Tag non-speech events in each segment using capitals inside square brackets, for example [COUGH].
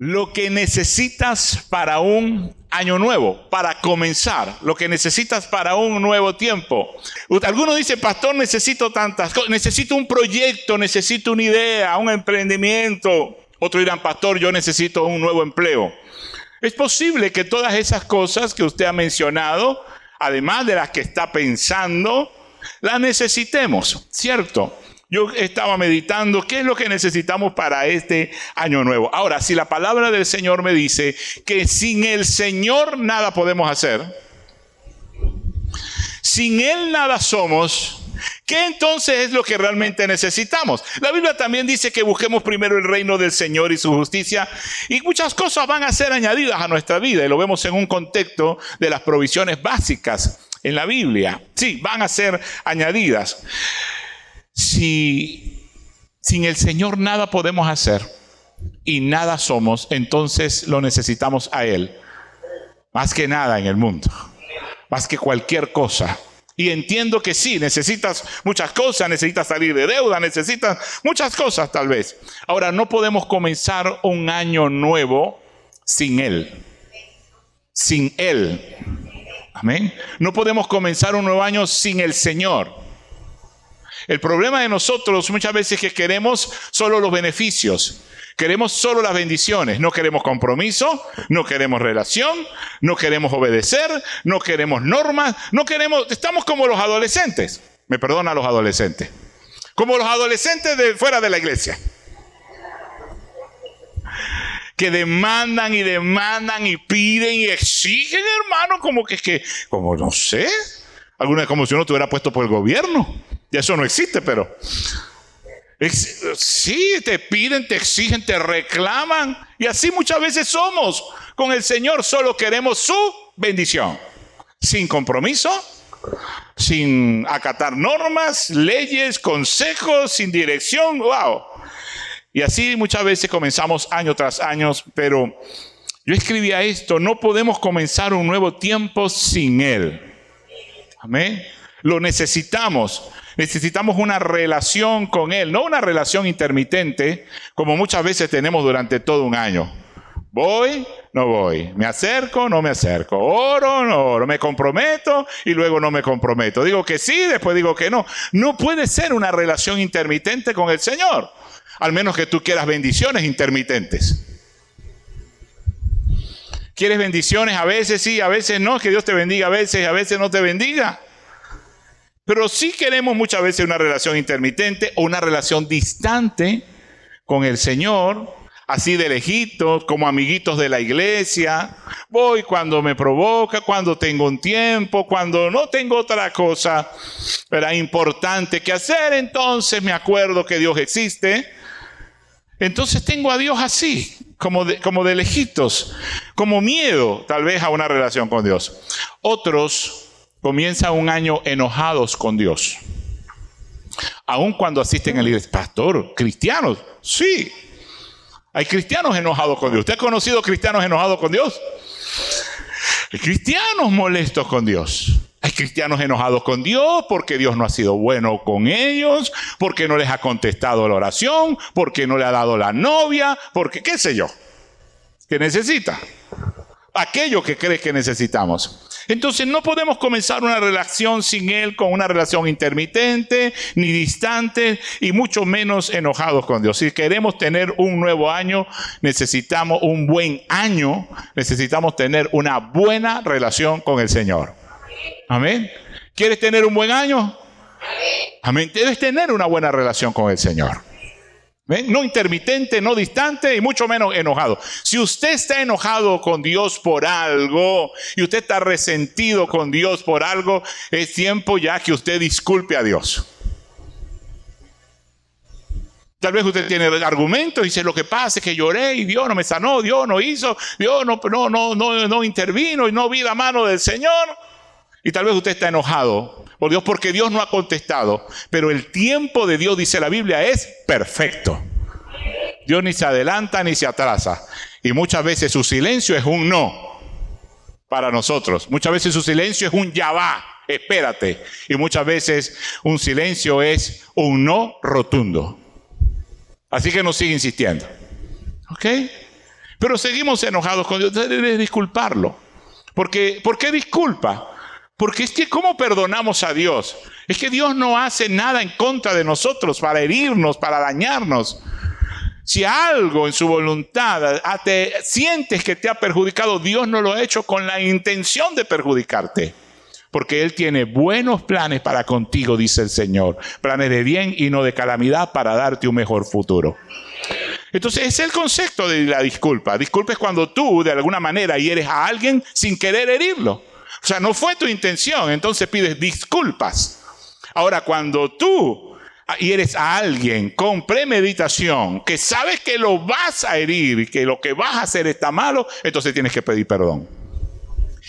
lo que necesitas para un año nuevo, para comenzar, lo que necesitas para un nuevo tiempo. Algunos dicen, pastor, necesito tantas cosas, necesito un proyecto, necesito una idea, un emprendimiento. Otros dirán, pastor, yo necesito un nuevo empleo. Es posible que todas esas cosas que usted ha mencionado, además de las que está pensando, las necesitemos, ¿cierto? Yo estaba meditando qué es lo que necesitamos para este año nuevo. Ahora, si la palabra del Señor me dice que sin el Señor nada podemos hacer, sin Él nada somos, ¿qué entonces es lo que realmente necesitamos? La Biblia también dice que busquemos primero el reino del Señor y su justicia y muchas cosas van a ser añadidas a nuestra vida y lo vemos en un contexto de las provisiones básicas en la Biblia. Sí, van a ser añadidas si sin el Señor nada podemos hacer y nada somos, entonces lo necesitamos a Él. Más que nada en el mundo. Más que cualquier cosa. Y entiendo que sí, necesitas muchas cosas, necesitas salir de deuda, necesitas muchas cosas tal vez. Ahora, no podemos comenzar un año nuevo sin Él. Sin Él. Amén. No podemos comenzar un nuevo año sin el Señor. El problema de nosotros muchas veces es que queremos solo los beneficios. Queremos solo las bendiciones, no queremos compromiso, no queremos relación, no queremos obedecer, no queremos normas, no queremos, estamos como los adolescentes, me perdona los adolescentes, como los adolescentes de fuera de la iglesia, que demandan y demandan y piden y exigen, hermano, como que, que como no sé, alguna como si uno estuviera puesto por el gobierno. Y eso no existe, pero sí, te piden, te exigen, te reclaman. Y así muchas veces somos. Con el Señor solo queremos su bendición. Sin compromiso, sin acatar normas, leyes, consejos, sin dirección. ¡Wow! Y así muchas veces comenzamos año tras año, pero yo escribía esto, no podemos comenzar un nuevo tiempo sin Él. Amén. Lo necesitamos. Necesitamos una relación con Él, no una relación intermitente como muchas veces tenemos durante todo un año. Voy, no voy. Me acerco, no me acerco. Oro, no oro. Me comprometo y luego no me comprometo. Digo que sí, después digo que no. No puede ser una relación intermitente con el Señor. Al menos que tú quieras bendiciones intermitentes. ¿Quieres bendiciones? A veces sí, a veces no. Que Dios te bendiga a veces, a veces no te bendiga. Pero sí queremos muchas veces una relación intermitente o una relación distante con el Señor, así de lejitos, como amiguitos de la iglesia. Voy cuando me provoca, cuando tengo un tiempo, cuando no tengo otra cosa era importante que hacer, entonces me acuerdo que Dios existe. Entonces tengo a Dios así, como de, como de lejitos, como miedo tal vez a una relación con Dios. Otros comienza un año enojados con Dios. Aun cuando asisten al iglesia, pastor, cristianos, sí. Hay cristianos enojados con Dios. ¿Usted ha conocido cristianos enojados con Dios? Hay cristianos molestos con Dios. Hay cristianos enojados con Dios porque Dios no ha sido bueno con ellos, porque no les ha contestado la oración, porque no le ha dado la novia, porque qué sé yo. ¿Qué necesita? Aquello que cree que necesitamos. Entonces no podemos comenzar una relación sin Él con una relación intermitente, ni distante, y mucho menos enojados con Dios. Si queremos tener un nuevo año, necesitamos un buen año, necesitamos tener una buena relación con el Señor. Amén. ¿Quieres tener un buen año? Amén. Debes tener una buena relación con el Señor. No intermitente, no distante y mucho menos enojado. Si usted está enojado con Dios por algo y usted está resentido con Dios por algo, es tiempo ya que usted disculpe a Dios. Tal vez usted tiene argumentos y dice lo que pasa es que lloré y Dios no me sanó, Dios no hizo, Dios no, no, no, no, no intervino y no vi la mano del Señor. Y tal vez usted está enojado por Dios porque Dios no ha contestado. Pero el tiempo de Dios, dice la Biblia, es perfecto. Dios ni se adelanta ni se atrasa. Y muchas veces su silencio es un no para nosotros. Muchas veces su silencio es un ya va, espérate. Y muchas veces un silencio es un no rotundo. Así que no sigue insistiendo. ¿Ok? Pero seguimos enojados con Dios. Debes disculparlo. Porque, ¿Por qué disculpa? Porque es que ¿cómo perdonamos a Dios? Es que Dios no hace nada en contra de nosotros para herirnos, para dañarnos. Si algo en su voluntad te, sientes que te ha perjudicado, Dios no lo ha hecho con la intención de perjudicarte. Porque Él tiene buenos planes para contigo, dice el Señor. Planes de bien y no de calamidad para darte un mejor futuro. Entonces, es el concepto de la disculpa. Disculpa es cuando tú, de alguna manera, hieres a alguien sin querer herirlo. O sea, no fue tu intención, entonces pides disculpas. Ahora, cuando tú hieres a alguien con premeditación, que sabes que lo vas a herir y que lo que vas a hacer está malo, entonces tienes que pedir perdón.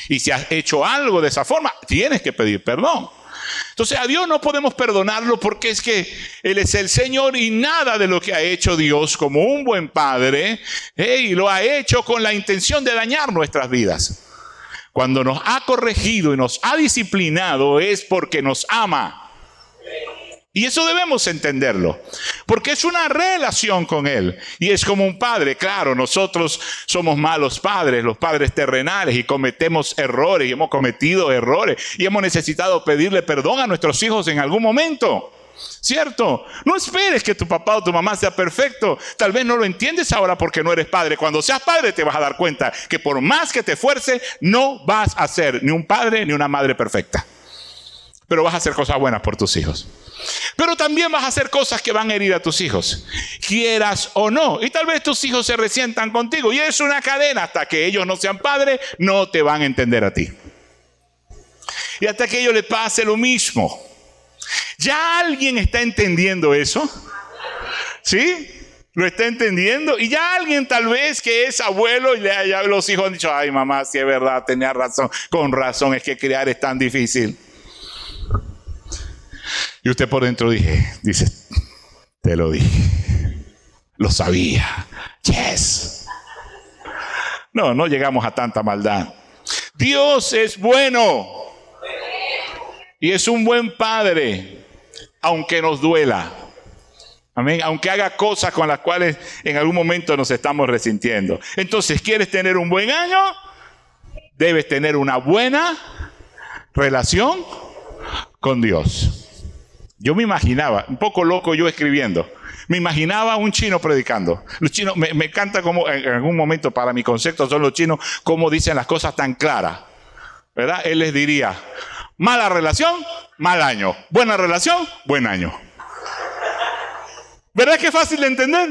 Y si has hecho algo de esa forma, tienes que pedir perdón. Entonces a Dios no podemos perdonarlo porque es que Él es el Señor y nada de lo que ha hecho Dios como un buen padre, y lo ha hecho con la intención de dañar nuestras vidas. Cuando nos ha corregido y nos ha disciplinado es porque nos ama. Y eso debemos entenderlo, porque es una relación con Él. Y es como un padre, claro, nosotros somos malos padres, los padres terrenales, y cometemos errores, y hemos cometido errores, y hemos necesitado pedirle perdón a nuestros hijos en algún momento. ¿Cierto? No esperes que tu papá o tu mamá sea perfecto. Tal vez no lo entiendes ahora porque no eres padre. Cuando seas padre te vas a dar cuenta que por más que te esfuerces, no vas a ser ni un padre ni una madre perfecta. Pero vas a hacer cosas buenas por tus hijos. Pero también vas a hacer cosas que van a herir a tus hijos, quieras o no. Y tal vez tus hijos se resientan contigo. Y es una cadena. Hasta que ellos no sean padres, no te van a entender a ti. Y hasta que ellos les pase lo mismo. ¿Ya alguien está entendiendo eso? ¿Sí? ¿Lo está entendiendo? Y ya alguien tal vez que es abuelo y ya los hijos han dicho, ay mamá, si es verdad, tenía razón, con razón, es que criar es tan difícil. Y usted por dentro dije, dice, te lo dije, lo sabía, yes. No, no llegamos a tanta maldad. Dios es bueno y es un buen padre aunque nos duela. Amén. Aunque haga cosas con las cuales en algún momento nos estamos resintiendo. Entonces, ¿quieres tener un buen año? Debes tener una buena relación con Dios. Yo me imaginaba, un poco loco yo escribiendo, me imaginaba un chino predicando. Los chinos, me, me encanta como en algún momento para mi concepto son los chinos, como dicen las cosas tan claras. ¿Verdad? Él les diría, Mala relación, mal año. Buena relación, buen año. ¿Verdad que es fácil de entender?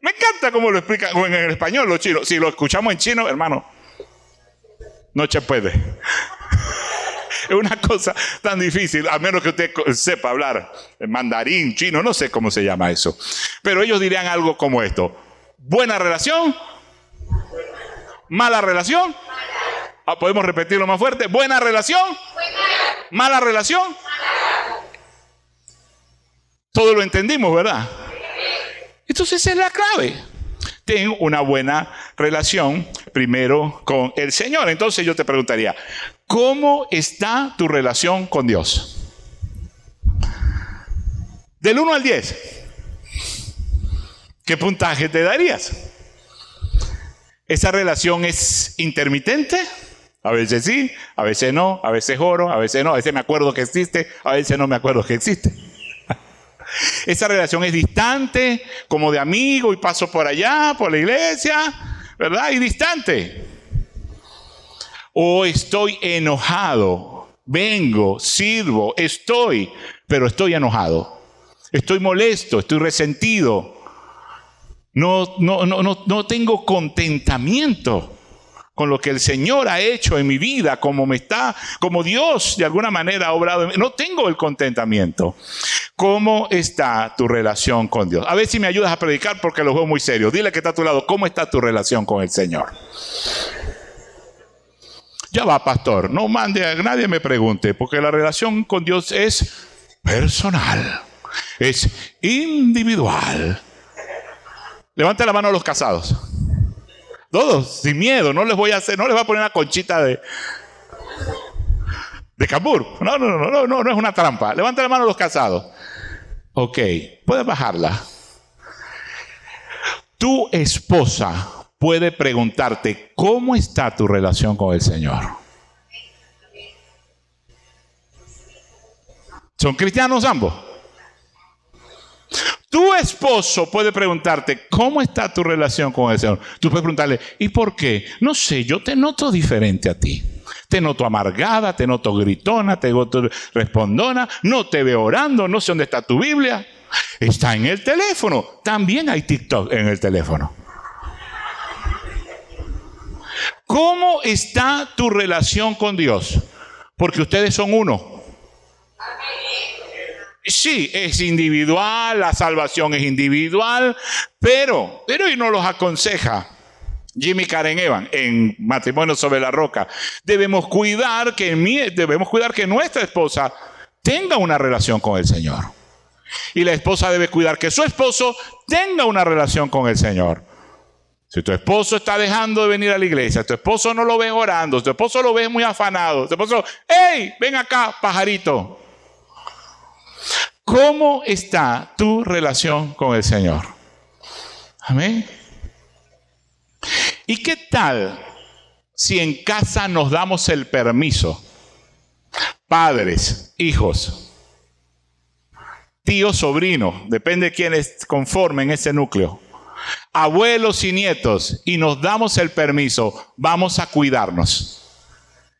Me encanta cómo lo explican en el español los chinos. Si lo escuchamos en chino, hermano, no se puede. [LAUGHS] Es una cosa tan difícil, a menos que usted sepa hablar mandarín, chino, no sé cómo se llama eso. Pero ellos dirían algo como esto. Buena relación, mala relación. Ah, Podemos repetirlo más fuerte. Buena relación. ¿Mala relación? Todo lo entendimos, ¿verdad? Entonces esa es la clave. Ten una buena relación primero con el Señor. Entonces yo te preguntaría, ¿cómo está tu relación con Dios? Del 1 al 10. ¿Qué puntaje te darías? ¿Esa relación es intermitente? A veces sí, a veces no, a veces oro, a veces no, a veces me acuerdo que existe, a veces no me acuerdo que existe. [LAUGHS] Esa relación es distante, como de amigo y paso por allá, por la iglesia, ¿verdad? Y distante. O estoy enojado, vengo, sirvo, estoy, pero estoy enojado. Estoy molesto, estoy resentido. No, no, no, no, no tengo contentamiento con lo que el Señor ha hecho en mi vida, como me está, como Dios de alguna manera ha obrado. En mí. No tengo el contentamiento. ¿Cómo está tu relación con Dios? A ver si me ayudas a predicar porque lo veo muy serio. Dile que está a tu lado, ¿cómo está tu relación con el Señor? Ya va, pastor, no mande a nadie me pregunte, porque la relación con Dios es personal, es individual. Levante la mano a los casados. Todos, sin miedo, no les voy a hacer, no les voy a poner una conchita de, de cambur. No, no, no, no, no, no es una trampa. Levanta la mano los casados. Ok, puedes bajarla. Tu esposa puede preguntarte, ¿cómo está tu relación con el Señor? ¿Son cristianos ambos? Tu esposo puede preguntarte, ¿cómo está tu relación con el Señor? Tú puedes preguntarle, ¿y por qué? No sé, yo te noto diferente a ti. Te noto amargada, te noto gritona, te noto respondona, no te veo orando, no sé dónde está tu Biblia. Está en el teléfono. También hay TikTok en el teléfono. ¿Cómo está tu relación con Dios? Porque ustedes son uno. Sí, es individual, la salvación es individual, pero, pero y no los aconseja. Jimmy Karen Evan en Matrimonio sobre la Roca. Debemos cuidar que debemos cuidar que nuestra esposa tenga una relación con el Señor. Y la esposa debe cuidar que su esposo tenga una relación con el Señor. Si tu esposo está dejando de venir a la iglesia, tu esposo no lo ve orando, tu esposo lo ve muy afanado, tu esposo, hey, ven acá, pajarito. ¿Cómo está tu relación con el Señor? Amén. ¿Y qué tal si en casa nos damos el permiso? Padres, hijos, tíos, sobrinos, depende de quiénes conformen ese núcleo, abuelos y nietos, y nos damos el permiso, vamos a cuidarnos.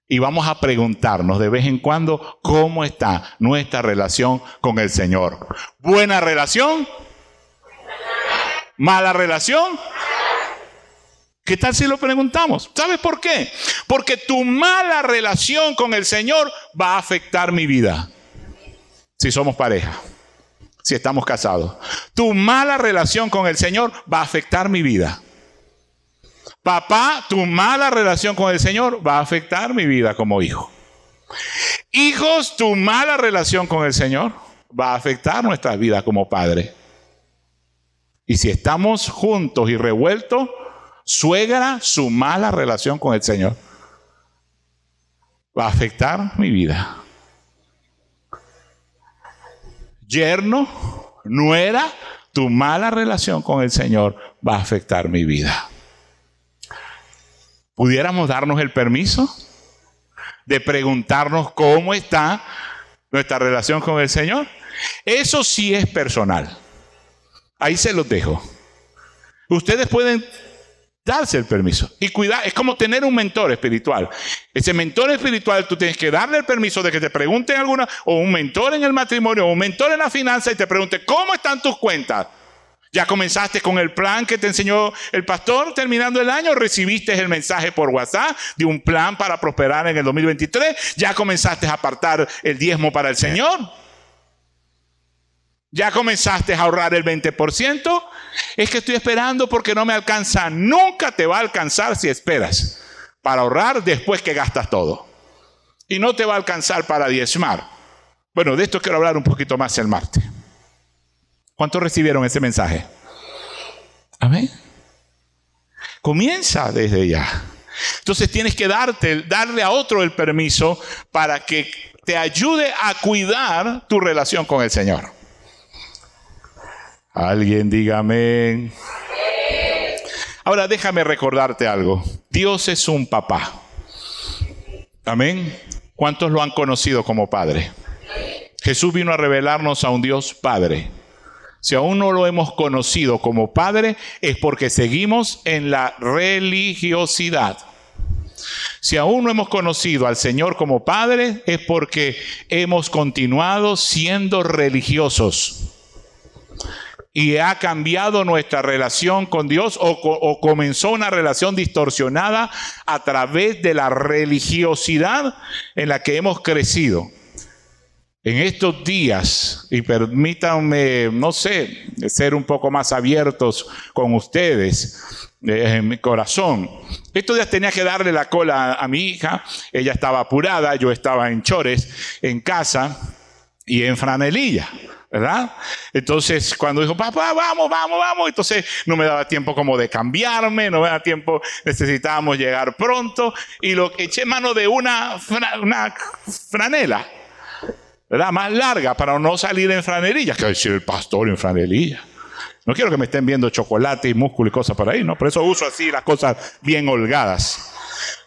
Y vamos a preguntarnos de vez en cuando cómo está nuestra relación con el Señor. ¿Buena relación? ¿Mala relación? ¿Qué tal si lo preguntamos? ¿Sabes por qué? Porque tu mala relación con el Señor va a afectar mi vida. Si somos pareja, si estamos casados. Tu mala relación con el Señor va a afectar mi vida. Papá, tu mala relación con el Señor va a afectar mi vida como hijo. Hijos, tu mala relación con el Señor va a afectar nuestra vida como padre. Y si estamos juntos y revueltos, suegra, su mala relación con el Señor va a afectar mi vida. Yerno, nuera, tu mala relación con el Señor va a afectar mi vida pudiéramos darnos el permiso de preguntarnos cómo está nuestra relación con el Señor. Eso sí es personal. Ahí se los dejo. Ustedes pueden darse el permiso. Y cuidar, es como tener un mentor espiritual. Ese mentor espiritual tú tienes que darle el permiso de que te pregunten alguna, o un mentor en el matrimonio, o un mentor en la finanza y te pregunte, ¿cómo están tus cuentas? Ya comenzaste con el plan que te enseñó el pastor terminando el año. Recibiste el mensaje por WhatsApp de un plan para prosperar en el 2023. Ya comenzaste a apartar el diezmo para el Señor. Ya comenzaste a ahorrar el 20%. Es que estoy esperando porque no me alcanza. Nunca te va a alcanzar si esperas para ahorrar después que gastas todo. Y no te va a alcanzar para diezmar. Bueno, de esto quiero hablar un poquito más el martes. ¿Cuántos recibieron ese mensaje? Amén. Comienza desde ya. Entonces tienes que darte, darle a otro el permiso para que te ayude a cuidar tu relación con el Señor. Alguien diga amén. Ahora déjame recordarte algo. Dios es un papá. Amén. ¿Cuántos lo han conocido como padre? Jesús vino a revelarnos a un Dios Padre. Si aún no lo hemos conocido como Padre, es porque seguimos en la religiosidad. Si aún no hemos conocido al Señor como Padre, es porque hemos continuado siendo religiosos. Y ha cambiado nuestra relación con Dios o, o, comenzó una relación distorsionada a través de la religiosidad en la que hemos crecido en estos días, y permítanme, no sé, ser un poco más abiertos con ustedes eh, en mi corazón. Estos días tenía que darle la cola a mi hija, ella estaba apurada, yo estaba en chores, en casa y en franelilla. ¿verdad? Entonces, cuando dijo, papá, vamos, vamos, vamos, entonces no me daba tiempo como de cambiarme, no me daba tiempo, necesitábamos llegar pronto, y lo eché mano de una, una franela, ¿verdad? Más larga para no salir en franelilla, que decir el pastor en franelilla. No quiero que me estén viendo chocolate y músculo y cosas por ahí, ¿no? Por eso uso así las cosas bien holgadas.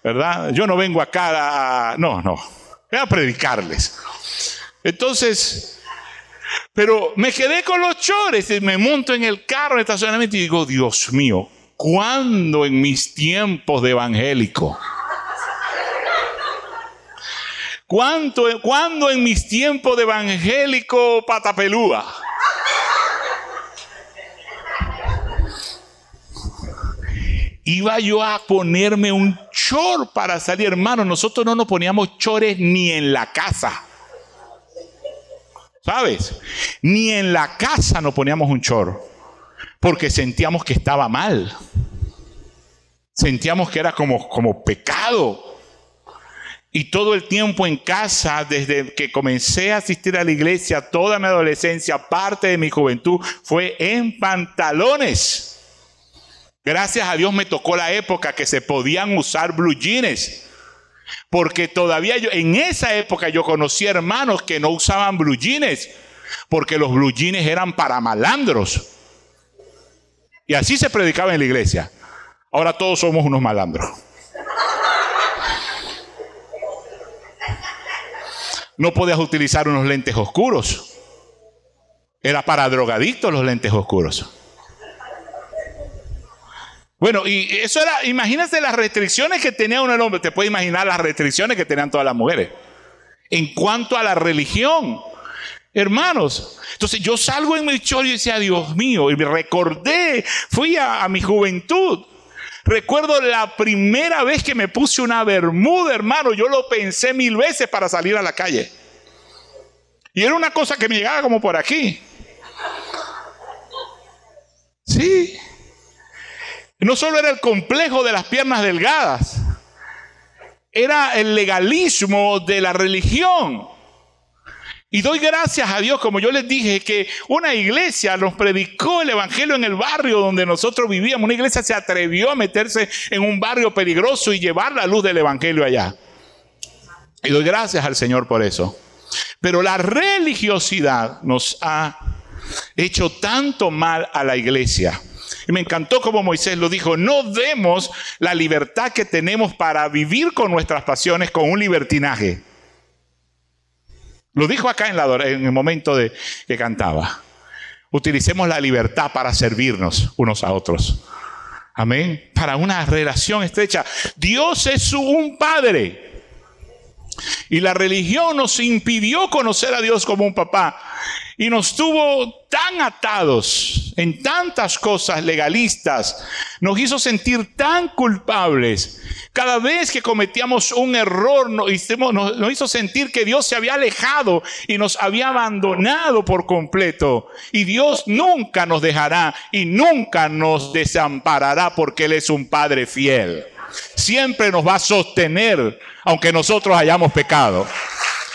¿Verdad? Yo no vengo acá a... No, no. Voy a predicarles. Entonces, pero me quedé con los chores y me monto en el carro en estacionamiento y digo, Dios mío, ¿cuándo en mis tiempos de evangélico? ¿Cuánto, ¿Cuándo en mis tiempos de evangélico patapelúa? Iba yo a ponerme un chor para salir, hermano. Nosotros no nos poníamos chores ni en la casa. ¿Sabes? Ni en la casa nos poníamos un chor. Porque sentíamos que estaba mal. Sentíamos que era como, como pecado. Y todo el tiempo en casa, desde que comencé a asistir a la iglesia, toda mi adolescencia, parte de mi juventud, fue en pantalones. Gracias a Dios me tocó la época que se podían usar blue jeans. Porque todavía yo, en esa época yo conocí hermanos que no usaban blue jeans. Porque los blue jeans eran para malandros. Y así se predicaba en la iglesia. Ahora todos somos unos malandros. No podías utilizar unos lentes oscuros. Era para drogadictos los lentes oscuros. Bueno, y eso era, imagínate las restricciones que tenía un hombre, te puedes imaginar las restricciones que tenían todas las mujeres. En cuanto a la religión, hermanos, entonces yo salgo en mi chorro y decía, Dios mío, y me recordé, fui a mi juventud. Recuerdo la primera vez que me puse una bermuda, hermano, yo lo pensé mil veces para salir a la calle. Y era una cosa que me llegaba como por aquí. Sí. No solo era el complejo de las piernas delgadas, era el legalismo de la religión. Y doy gracias a Dios, como yo les dije, que una iglesia nos predicó el Evangelio en el barrio donde nosotros vivíamos. Una iglesia se atrevió a meterse en un barrio peligroso y llevar la luz del Evangelio allá. Y doy gracias al Señor por eso. Pero la religiosidad nos ha hecho tanto mal a la iglesia. Y me encantó como Moisés lo dijo, no demos la libertad que tenemos para vivir con nuestras pasiones con un libertinaje. Lo dijo acá en, la, en el momento de que cantaba. Utilicemos la libertad para servirnos unos a otros. Amén. Para una relación estrecha. Dios es un padre. Y la religión nos impidió conocer a Dios como un papá y nos tuvo tan atados en tantas cosas legalistas, nos hizo sentir tan culpables. Cada vez que cometíamos un error nos, hizo sentir que Dios se había alejado y nos había abandonado por completo. Y Dios nunca nos dejará y nunca nos desamparará porque Él es un Padre fiel. Siempre nos va a sostener aunque nosotros hayamos pecado,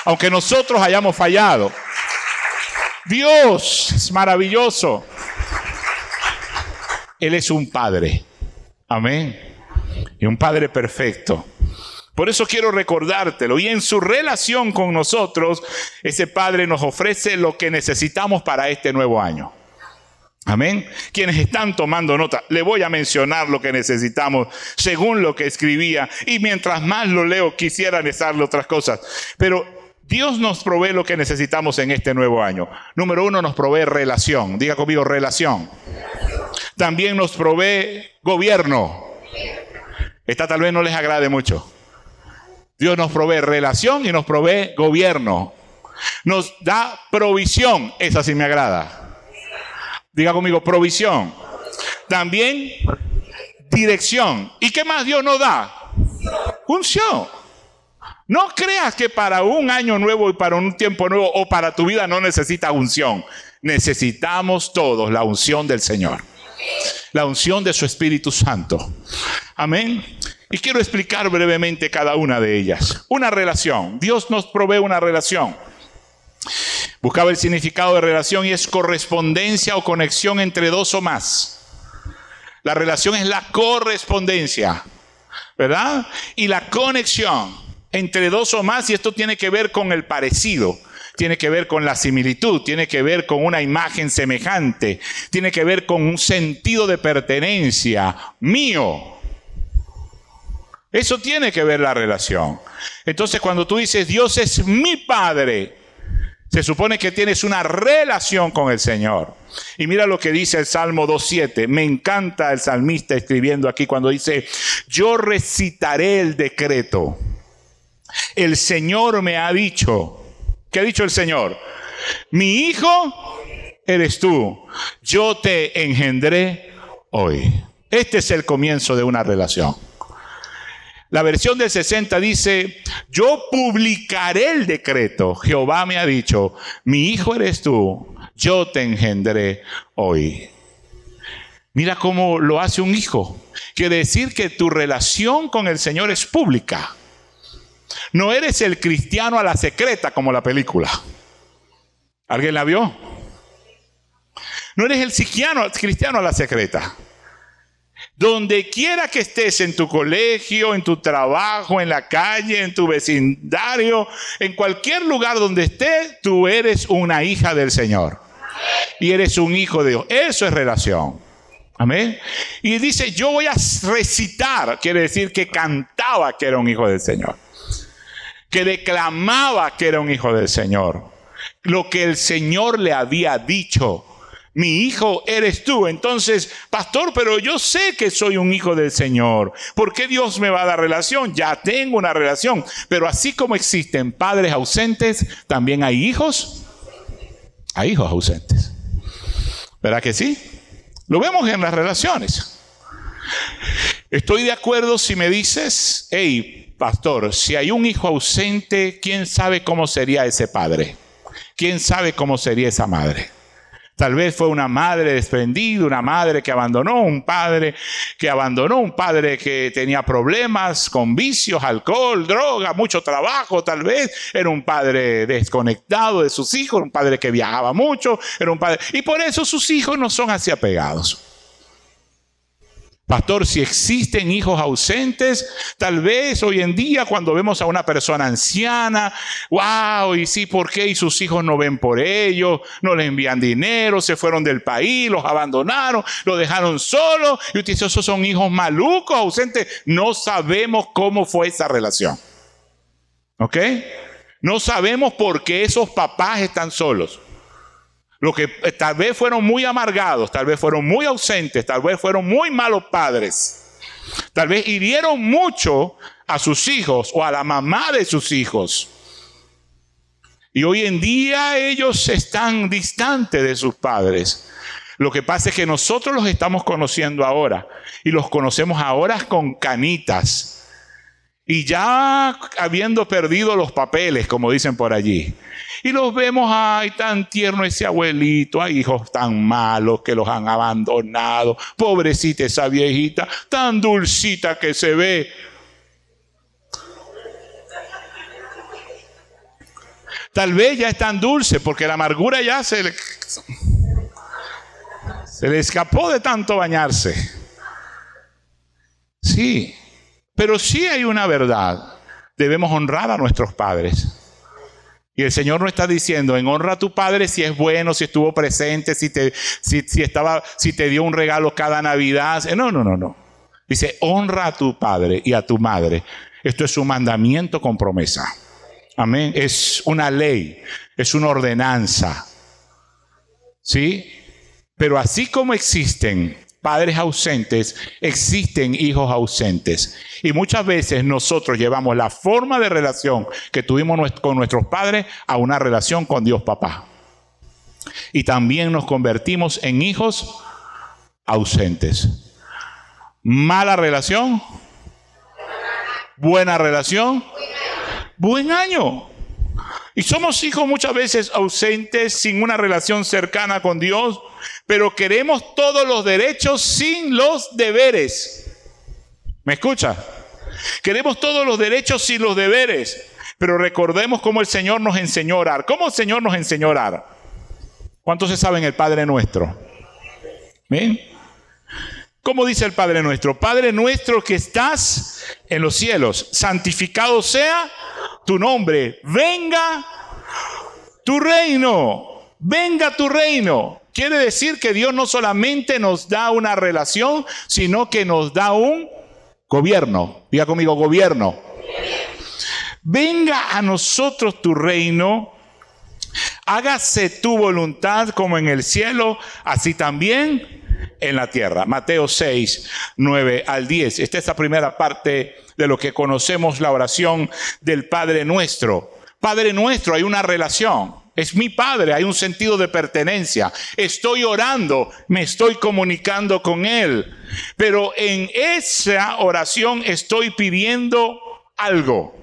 aunque nosotros hayamos fallado. Dios es maravilloso. Él es un Padre. Amén. Y un Padre perfecto. Por eso quiero recordártelo. Y en su relación con nosotros, ese Padre nos ofrece lo que necesitamos para este nuevo año. Amén. Quienes están tomando nota, le voy a mencionar lo que necesitamos según lo que escribía. Y mientras más lo leo, quisiera anexarle otras cosas. Pero Dios nos provee lo que necesitamos en este nuevo año. Número uno, nos provee relación. Diga conmigo, relación. También nos provee gobierno. Esta tal vez no les agrade mucho. Dios nos provee relación y nos provee gobierno. Nos da provisión. Esa sí me agrada. Diga conmigo, provisión. También dirección. ¿Y qué más Dios nos da? Unción. No creas que para un año nuevo y para un tiempo nuevo o para tu vida no necesitas unción. Necesitamos todos la unción del Señor. La unción de su Espíritu Santo. Amén. Y quiero explicar brevemente cada una de ellas. Una relación. Dios nos provee una relación. Buscaba el significado de relación y es correspondencia o conexión entre dos o más. La relación es la correspondencia, ¿verdad? Y la conexión entre dos o más, y esto tiene que ver con el parecido. tiene que ver con la similitud, tiene que ver con una imagen semejante, tiene que ver con un sentido de pertenencia mío. Eso tiene que ver la relación. Entonces cuando tú dices Dios es mi Padre, se supone que tienes una relación con el Señor. Y mira lo que dice el Salmo 2.7. Me encanta el salmista escribiendo aquí cuando dice, yo recitaré el decreto. El Señor me ha dicho, ¿qué ha dicho el Señor? Mi hijo eres tú. Yo te engendré hoy. Este es el comienzo de una relación. La versión del 60 dice, yo publicaré el decreto. Jehová me ha dicho, mi hijo eres tú, yo te engendré hoy. Mira cómo lo hace un hijo. Quiere decir que tu relación con el Señor es pública. No eres el cristiano a la secreta como la película. ¿Alguien la vio? No eres el cristiano a la secreta. Donde quiera que estés, en tu colegio, en tu trabajo, en la calle, en tu vecindario, en cualquier lugar donde estés, tú eres una hija del Señor. Y eres un hijo de Dios. Eso es relación. Amén. Y dice, yo voy a recitar, quiere decir que cantaba que era un hijo del Señor. Que declamaba que era un hijo del Señor. Lo que el Señor le había dicho mi hijo eres tú. Entonces, pastor, pero yo sé que soy un hijo del Señor. ¿Por qué Dios me va a dar relación? Ya tengo una relación. Pero así como existen padres ausentes, también hay hijos. Hay hijos ausentes. ¿Verdad que sí? Lo vemos en las relaciones. Estoy de acuerdo si me dices, hey, pastor, si hay un hijo ausente, ¿quién sabe cómo sería ese padre? ¿Quién sabe cómo sería esa madre? Tal vez fue una madre desprendida, una madre que abandonó, un padre que abandonó, un padre que tenía problemas con vicios, alcohol, droga, mucho trabajo, tal vez. Era un padre desconectado de sus hijos, un padre que viajaba mucho, era un padre. Y por eso sus hijos no son así apegados. Pastor, si existen hijos ausentes, tal vez hoy en día cuando vemos a una persona anciana, wow, y sí, ¿por qué? Y sus hijos no ven por ellos, no le envían dinero, se fueron del país, los abandonaron, los dejaron solos, y usted dice, esos son hijos malucos, ausentes. No sabemos cómo fue esa relación. ¿Ok? No sabemos por qué esos papás están solos. Lo que eh, tal vez fueron muy amargados, tal vez fueron muy ausentes, tal vez fueron muy malos padres. Tal vez hirieron mucho a sus hijos o a la mamá de sus hijos. Y hoy en día ellos están distantes de sus padres. Lo que pasa es que nosotros los estamos conociendo ahora y los conocemos ahora con canitas. Y ya habiendo perdido los papeles, como dicen por allí. Y los vemos, ay, tan tierno ese abuelito, hay hijos tan malos que los han abandonado. Pobrecita esa viejita, tan dulcita que se ve. Tal vez ya es tan dulce porque la amargura ya se le, se le escapó de tanto bañarse. Sí, pero sí hay una verdad. Debemos honrar a nuestros padres. Y el Señor no está diciendo, en honra a tu padre si es bueno, si estuvo presente, si te, si, estaba, si te dio un regalo cada Navidad. No, no, no, no. Dice, honra a tu padre y a tu madre. Esto es un mandamiento con promesa. Amén. Es una ley, es una ordenanza. ¿Sí? Pero así como existen padres ausentes, existen hijos ausentes. Y muchas veces nosotros llevamos la forma de relación que tuvimos con nuestros padres a una relación con Dios papá. Y también nos convertimos en hijos ausentes. Mala relación. Buena relación. Buen año. Y somos hijos muchas veces ausentes, sin una relación cercana con Dios, pero queremos todos los derechos sin los deberes. ¿Me escucha? Queremos todos los derechos sin los deberes, pero recordemos cómo el Señor nos enseñó a orar. ¿Cómo el Señor nos enseñó a orar? ¿Cuántos se saben el Padre nuestro? ¿Ven? ¿Cómo dice el Padre nuestro? Padre nuestro que estás en los cielos, santificado sea tu nombre, venga tu reino, venga tu reino. Quiere decir que Dios no solamente nos da una relación, sino que nos da un gobierno. Diga conmigo, gobierno. Venga a nosotros tu reino, hágase tu voluntad como en el cielo, así también en la tierra. Mateo 6, 9 al 10. Esta es la primera parte de lo que conocemos la oración del Padre nuestro. Padre nuestro, hay una relación. Es mi Padre, hay un sentido de pertenencia. Estoy orando, me estoy comunicando con Él. Pero en esa oración estoy pidiendo algo.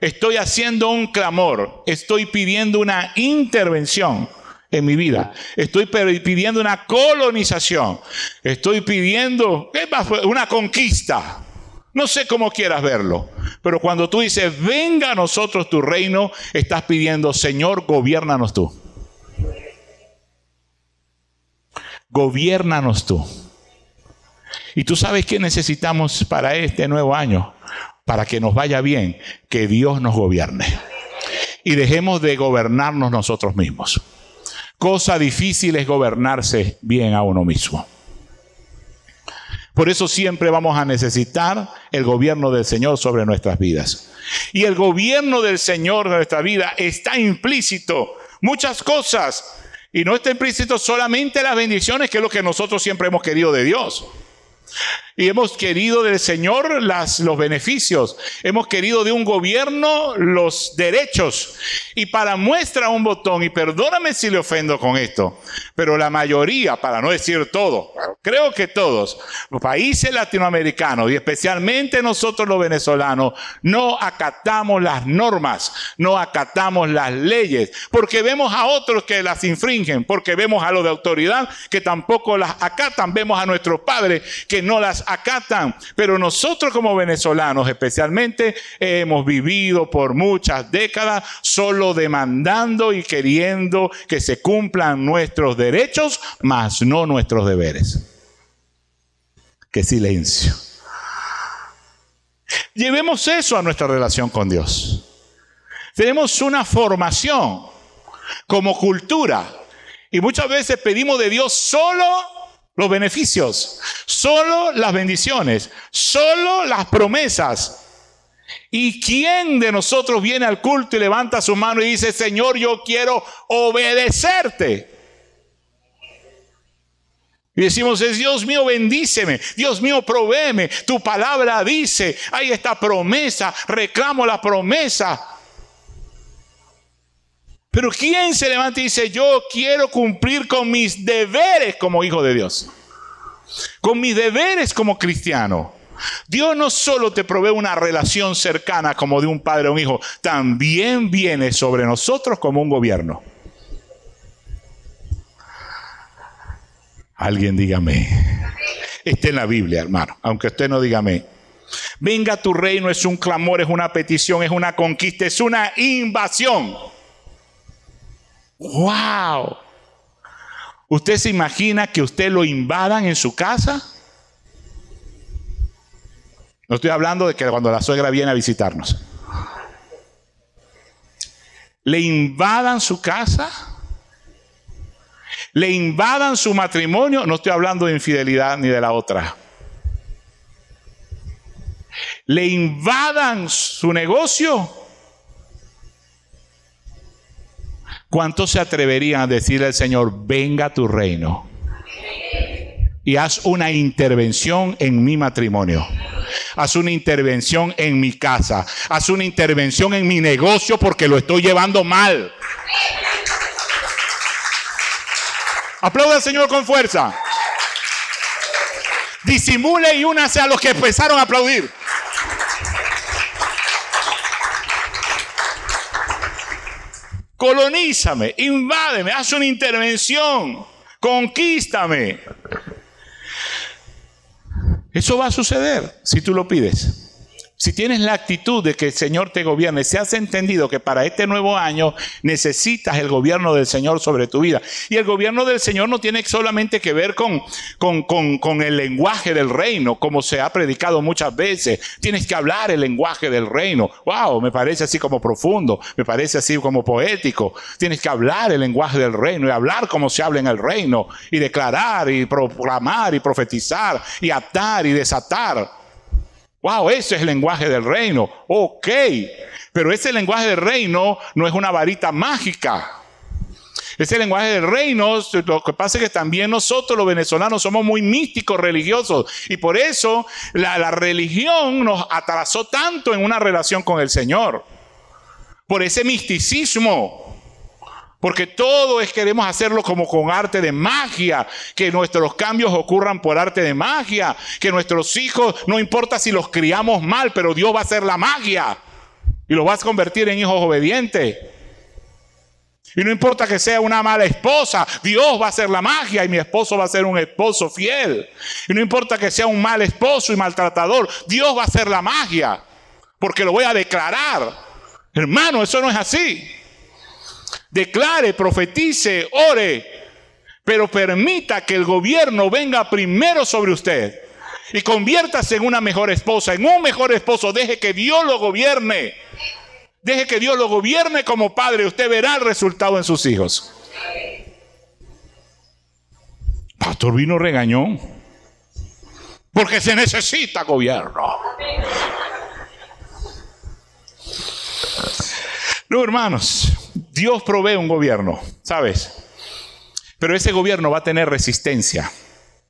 Estoy haciendo un clamor. Estoy pidiendo una intervención en mi vida. Estoy pidiendo una colonización. Estoy pidiendo una conquista. No sé cómo quieras verlo, pero cuando tú dices, venga a nosotros tu reino, estás pidiendo, Señor, gobiernanos tú. Gobiernanos tú. Y tú sabes qué necesitamos para este nuevo año, para que nos vaya bien, que Dios nos gobierne. Y dejemos de gobernarnos nosotros mismos. Cosa difícil es gobernarse bien a uno mismo. Por eso siempre vamos a necesitar el gobierno del Señor sobre nuestras vidas. Y el gobierno del Señor de nuestra vida está implícito muchas cosas. Y no está implícito solamente las bendiciones, que es lo que nosotros siempre hemos querido de Dios. Y hemos querido del Señor los beneficios. Hemos querido de un gobierno los derechos. Y para muestra un botón, y perdóname si le ofendo con esto, pero la mayoría, para no decir todo, creo que todos, los países latinoamericanos y especialmente nosotros los venezolanos, no acatamos las normas, no acatamos las leyes, porque vemos a otros que las infringen, porque vemos a los de autoridad que tampoco las acatan, vemos a nuestros padres que no las acatan. Pero nosotros como venezolanos especialmente hemos vivido por muchas décadas solo demandando y queriendo que se cumplan nuestros derechos, mas no nuestros deberes. Qué silencio. Llevemos eso a nuestra relación con Dios. Tenemos una formación como cultura y muchas veces pedimos de Dios solo los beneficios, solo las bendiciones, solo las promesas. ¿Y quién de nosotros viene al culto y levanta su mano y dice, Señor, yo quiero obedecerte? Y decimos, es Dios mío, bendíceme, Dios mío, provéeme, tu palabra dice, hay esta promesa, reclamo la promesa. Pero ¿quién se levanta y dice, yo quiero cumplir con mis deberes como hijo de Dios? Con mis deberes como cristiano. Dios no solo te provee una relación cercana como de un padre o un hijo, también viene sobre nosotros como un gobierno. Alguien dígame. Está en la Biblia, hermano, aunque usted no dígame. Venga tu reino es un clamor, es una petición, es una conquista, es una invasión. ¡Wow! ¿Usted se imagina que usted lo invadan en su casa? No estoy hablando de que cuando la suegra viene a visitarnos. Le invadan su casa. Le invadan su matrimonio. No estoy hablando de infidelidad ni de la otra. Le invadan su negocio. ¿Cuántos se atreverían a decirle al Señor, venga tu reino? Y haz una intervención en mi matrimonio. Haz una intervención en mi casa. Haz una intervención en mi negocio porque lo estoy llevando mal. Aplauda al Señor con fuerza. Disimule y únase a los que empezaron a aplaudir. Colonízame, invádeme, haz una intervención, conquístame. Eso va a suceder si tú lo pides. Si tienes la actitud de que el Señor te gobierne, si has entendido que para este nuevo año necesitas el gobierno del Señor sobre tu vida. Y el gobierno del Señor no tiene solamente que ver con, con, con, con el lenguaje del reino, como se ha predicado muchas veces. Tienes que hablar el lenguaje del reino. Wow, me parece así como profundo, me parece así como poético. Tienes que hablar el lenguaje del reino y hablar como se habla en el reino y declarar y proclamar y profetizar y atar y desatar. Wow, ese es el lenguaje del reino. Ok, pero ese lenguaje del reino no es una varita mágica. Ese lenguaje del reino, lo que pasa es que también nosotros los venezolanos somos muy místicos religiosos y por eso la, la religión nos atrasó tanto en una relación con el Señor. Por ese misticismo. Porque todo es queremos hacerlo como con arte de magia, que nuestros cambios ocurran por arte de magia, que nuestros hijos, no importa si los criamos mal, pero Dios va a hacer la magia y los va a convertir en hijos obedientes. Y no importa que sea una mala esposa, Dios va a hacer la magia y mi esposo va a ser un esposo fiel. Y no importa que sea un mal esposo y maltratador, Dios va a hacer la magia, porque lo voy a declarar. Hermano, eso no es así declare, profetice, ore, pero permita que el gobierno venga primero sobre usted y conviértase en una mejor esposa, en un mejor esposo. Deje que Dios lo gobierne. Deje que Dios lo gobierne como padre. Usted verá el resultado en sus hijos. Pastor vino regañón. Porque se necesita gobierno. No, hermanos, Dios provee un gobierno, ¿sabes? Pero ese gobierno va a tener resistencia.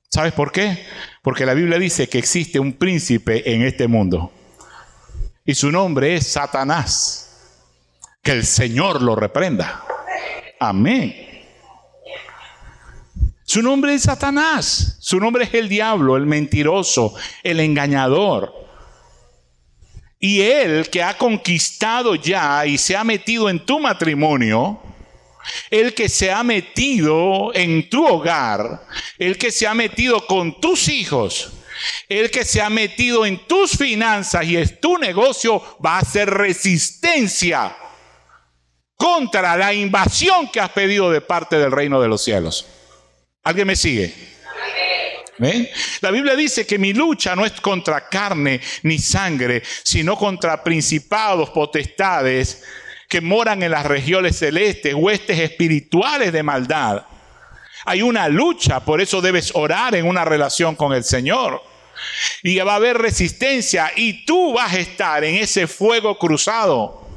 ¿Sabes por qué? Porque la Biblia dice que existe un príncipe en este mundo. Y su nombre es Satanás. Que el Señor lo reprenda. Amén. Su nombre es Satanás. Su nombre es el diablo, el mentiroso, el engañador. Y él que ha conquistado ya y se ha metido en tu matrimonio, el que se ha metido en tu hogar, el que se ha metido con tus hijos, el que se ha metido en tus finanzas y es tu negocio, va a hacer resistencia contra la invasión que has pedido de parte del reino de los cielos. ¿Alguien me sigue? La Biblia dice que mi lucha no es contra carne ni sangre, sino contra principados, potestades que moran en las regiones celestes, huestes espirituales de maldad. Hay una lucha, por eso debes orar en una relación con el Señor. Y va a haber resistencia y tú vas a estar en ese fuego cruzado.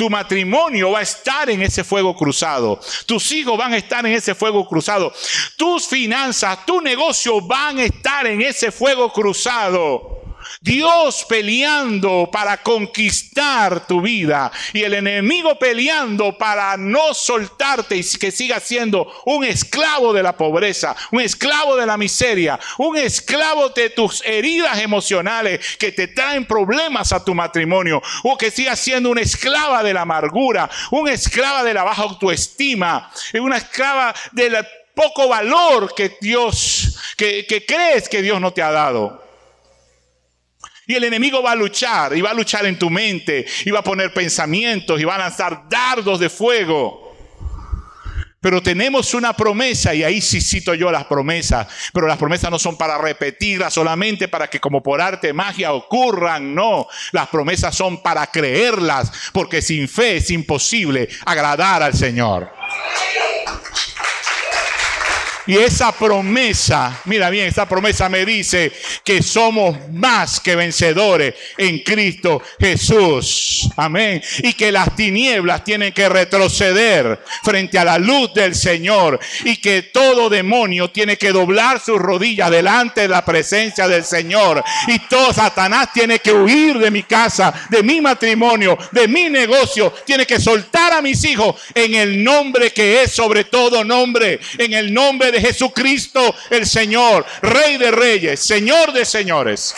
Tu matrimonio va a estar en ese fuego cruzado. Tus hijos van a estar en ese fuego cruzado. Tus finanzas, tu negocio van a estar en ese fuego cruzado. Dios peleando para conquistar tu vida y el enemigo peleando para no soltarte y que sigas siendo un esclavo de la pobreza, un esclavo de la miseria, un esclavo de tus heridas emocionales que te traen problemas a tu matrimonio o que sigas siendo una esclava de la amargura, una esclava de la baja autoestima, una esclava del poco valor que Dios, que, que crees que Dios no te ha dado. Y el enemigo va a luchar, y va a luchar en tu mente, y va a poner pensamientos, y va a lanzar dardos de fuego. Pero tenemos una promesa, y ahí sí cito yo las promesas, pero las promesas no son para repetirlas solamente para que como por arte magia ocurran, no, las promesas son para creerlas, porque sin fe es imposible agradar al Señor. Y esa promesa, mira bien, esa promesa me dice que somos más que vencedores en Cristo Jesús. Amén. Y que las tinieblas tienen que retroceder frente a la luz del Señor. Y que todo demonio tiene que doblar sus rodillas delante de la presencia del Señor. Y todo Satanás tiene que huir de mi casa, de mi matrimonio, de mi negocio. Tiene que soltar a mis hijos en el nombre que es sobre todo nombre. En el nombre de Jesucristo el Señor, Rey de Reyes, Señor de Señores.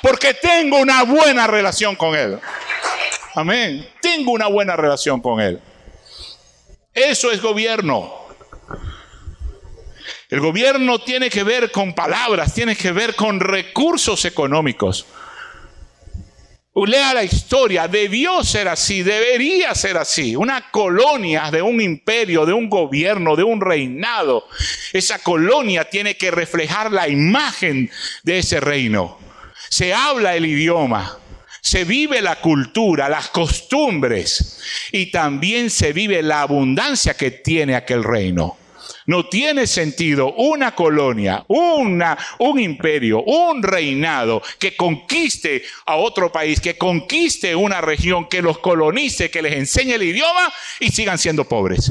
Porque tengo una buena relación con Él. Amén. Tengo una buena relación con Él. Eso es gobierno. El gobierno tiene que ver con palabras, tiene que ver con recursos económicos. Lea la historia, debió ser así, debería ser así. Una colonia de un imperio, de un gobierno, de un reinado. Esa colonia tiene que reflejar la imagen de ese reino. Se habla el idioma, se vive la cultura, las costumbres y también se vive la abundancia que tiene aquel reino. No tiene sentido una colonia, una, un imperio, un reinado que conquiste a otro país, que conquiste una región, que los colonice, que les enseñe el idioma y sigan siendo pobres.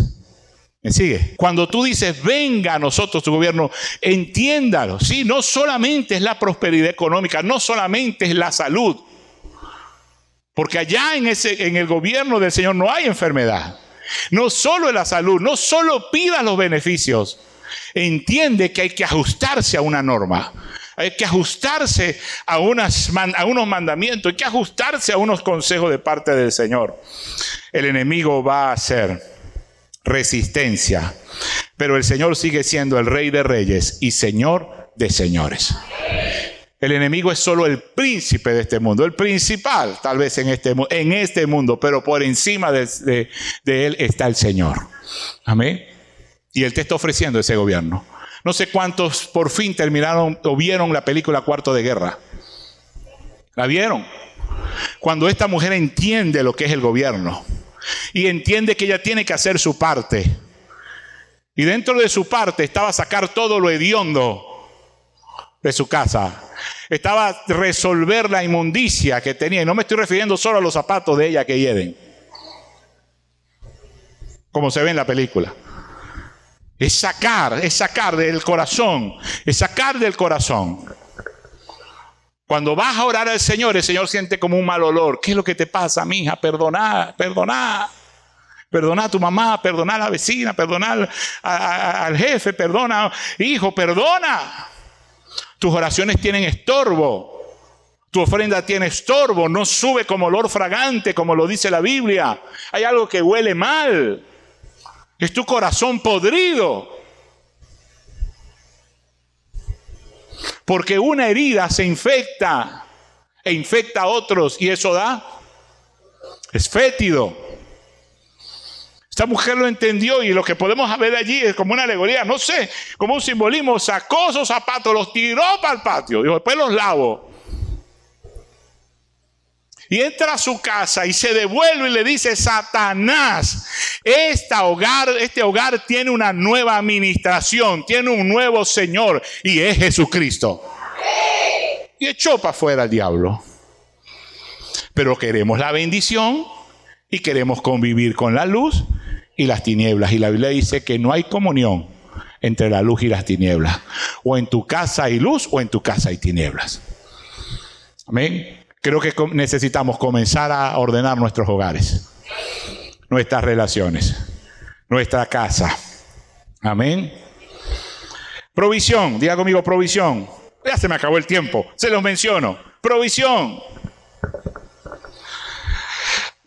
¿Me sigue? Cuando tú dices, venga a nosotros tu gobierno, entiéndalo. Sí, no solamente es la prosperidad económica, no solamente es la salud. Porque allá en, ese, en el gobierno del Señor no hay enfermedad. No solo en la salud, no solo pida los beneficios. Entiende que hay que ajustarse a una norma. Hay que ajustarse a, unas, unos mandamientos, hay que ajustarse a unos consejos de parte del Señor. El enemigo va a hacer resistencia, pero el Señor sigue siendo el rey de reyes y señor de señores. El enemigo es solo el príncipe de este mundo, el principal tal vez en este, en este mundo, pero por encima de, él está el Señor. Amén. Y Él te está ofreciendo ese gobierno. No sé cuántos por fin terminaron o vieron la película Cuarto de Guerra. ¿La vieron? Cuando esta mujer entiende lo que es el gobierno y entiende que ella tiene que hacer su parte. Y dentro de su parte estaba sacar todo lo hediondo de su casa estaba resolver la inmundicia que tenía. Y no me estoy refiriendo solo a los zapatos de ella que hieden, como se ve en la película. Es sacar, es sacar del corazón, es sacar del corazón. Cuando vas a orar al Señor, el Señor siente como un mal olor. ¿Qué es lo que te pasa, mi hija? Perdona, perdona. Perdona a tu mamá, perdona a la vecina, perdona al jefe, perdona, hijo, perdona. Tus oraciones tienen estorbo. Tu ofrenda tiene estorbo, no sube como olor fragante, como lo dice la Biblia. Hay algo que huele mal. Es tu corazón podrido. Porque una herida se infecta e infecta a otros y eso da. Es fétido. Esta mujer lo entendió y lo que podemos ver allí es como una alegoría, no sé, como un simbolismo. Sacó esos zapatos, los tiró para el patio, y después los lavo. Y entra a su casa y se devuelve y le dice, Satanás, hogar, este hogar tiene una nueva administración, tiene un nuevo Señor y es Jesucristo. Y echó para afuera al diablo. Pero queremos la bendición y queremos convivir con la luz y las tinieblas. Y la Biblia dice que no hay comunión entre la luz y las tinieblas. O en tu casa hay luz o en tu casa hay tinieblas. Amén. Creo que necesitamos comenzar a ordenar nuestros hogares, nuestras relaciones, nuestra casa. Amén. Provisión, diga conmigo provisión. Ya se me acabó el tiempo, se los menciono. Provisión.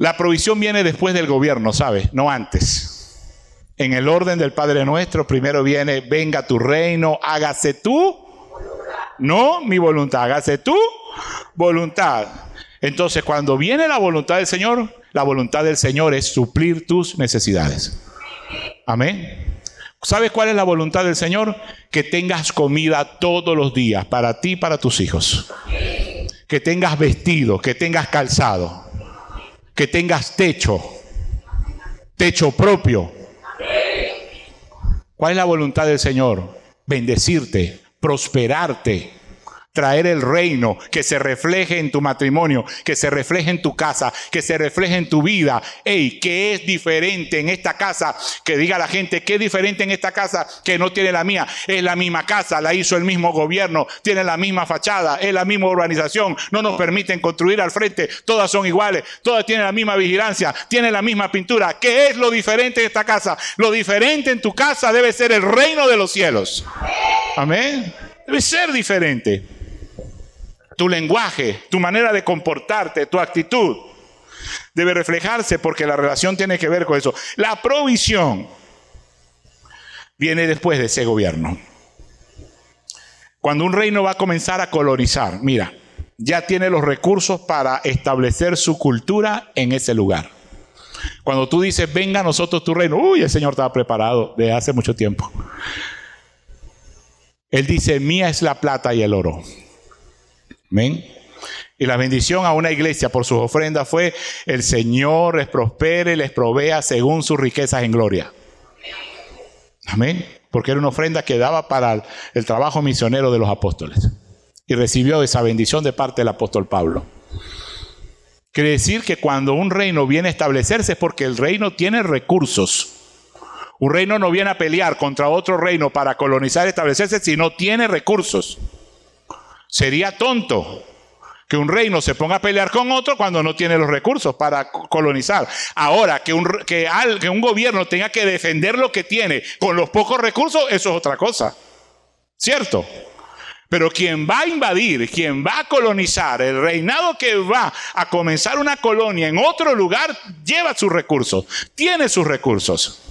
La provisión viene después del gobierno, ¿sabe? No antes. En el orden del Padre nuestro, primero viene, venga tu reino, hágase tú. No mi voluntad, hágase tú voluntad. Entonces, cuando viene la voluntad del Señor, la voluntad del Señor es suplir tus necesidades. Amén. ¿Sabes cuál es la voluntad del Señor? Que tengas comida todos los días para ti y para tus hijos. Que tengas vestido, que tengas calzado que tengas techo, techo propio. ¿Cuál es la voluntad del Señor? Bendecirte, prosperarte traer el reino, que se refleje en tu matrimonio, que se refleje en tu casa, que se refleje en tu vida. Ey, ¿qué es diferente en esta casa? Que diga la gente, ¿qué es diferente en esta casa que no tiene la mía? Es la misma casa, la hizo el mismo gobierno, tiene la misma fachada, es la misma urbanización, no nos permiten construir al frente, todas son iguales, todas tienen la misma vigilancia, tienen la misma pintura. ¿Qué es lo diferente en esta casa? Lo diferente en tu casa debe ser el reino de los cielos. Amén. Debe ser diferente tu lenguaje, tu manera de comportarte, tu actitud, debe reflejarse porque la relación tiene que ver con eso. La provisión viene después de ese gobierno. Cuando un reino va a comenzar a colonizar, mira, ya tiene los recursos para establecer su cultura en ese lugar. Cuando tú dices, venga a nosotros tu reino, uy, el Señor estaba preparado de hace mucho tiempo. Él dice, mía es la plata y el oro. Amén. Y la bendición a una iglesia por sus ofrendas fue, el Señor les prospere, les provea según sus riquezas en gloria. Amén. Porque era una ofrenda que daba para el trabajo misionero de los apóstoles. Y recibió esa bendición de parte del apóstol Pablo. Quiere decir que cuando un reino viene a establecerse es porque el reino tiene recursos. Un reino no viene a pelear contra otro reino para colonizar y establecerse si no tiene recursos. Sería tonto que un reino se ponga a pelear con otro cuando no tiene los recursos para colonizar. Ahora, que un, que, un gobierno tenga que defender lo que tiene con los pocos recursos, eso es otra cosa. ¿Cierto? Pero quien va a invadir, quien va a colonizar, el reinado que va a comenzar una colonia en otro lugar, lleva sus recursos, tiene sus recursos.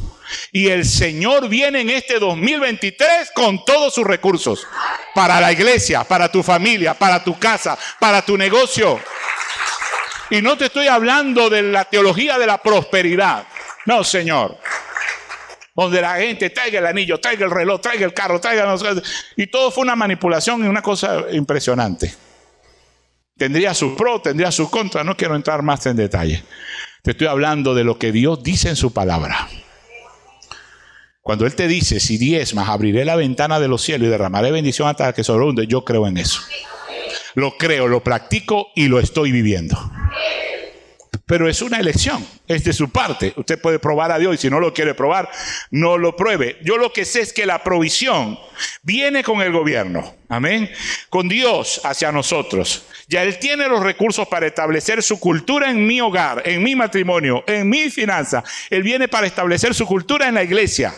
Y el Señor viene en este 2023 con todos sus recursos. Para la iglesia, para tu familia, para tu casa, para tu negocio. Y no te estoy hablando de la teología de la prosperidad. No, Señor. Donde la gente traiga el anillo, traiga el reloj, traiga el carro, traiga... Y todo fue una manipulación y una cosa impresionante. Tendría su pro, tendría su contra. No quiero entrar más en detalle. Te estoy hablando de lo que Dios dice en su palabra. Cuando Él te dice, si diezmas, abriré la ventana de los cielos y derramaré bendición hasta que sobreabunde, yo creo en eso. Lo creo, lo practico y lo estoy viviendo. Pero es una elección, es de su parte. Usted puede probar a Dios y si no lo quiere probar, no lo pruebe. Yo lo que sé es que la provisión viene con el gobierno, amén, con Dios hacia nosotros. Ya Él tiene los recursos para establecer su cultura en mi hogar, en mi matrimonio, en mi finanza. Él viene para establecer su cultura en la iglesia.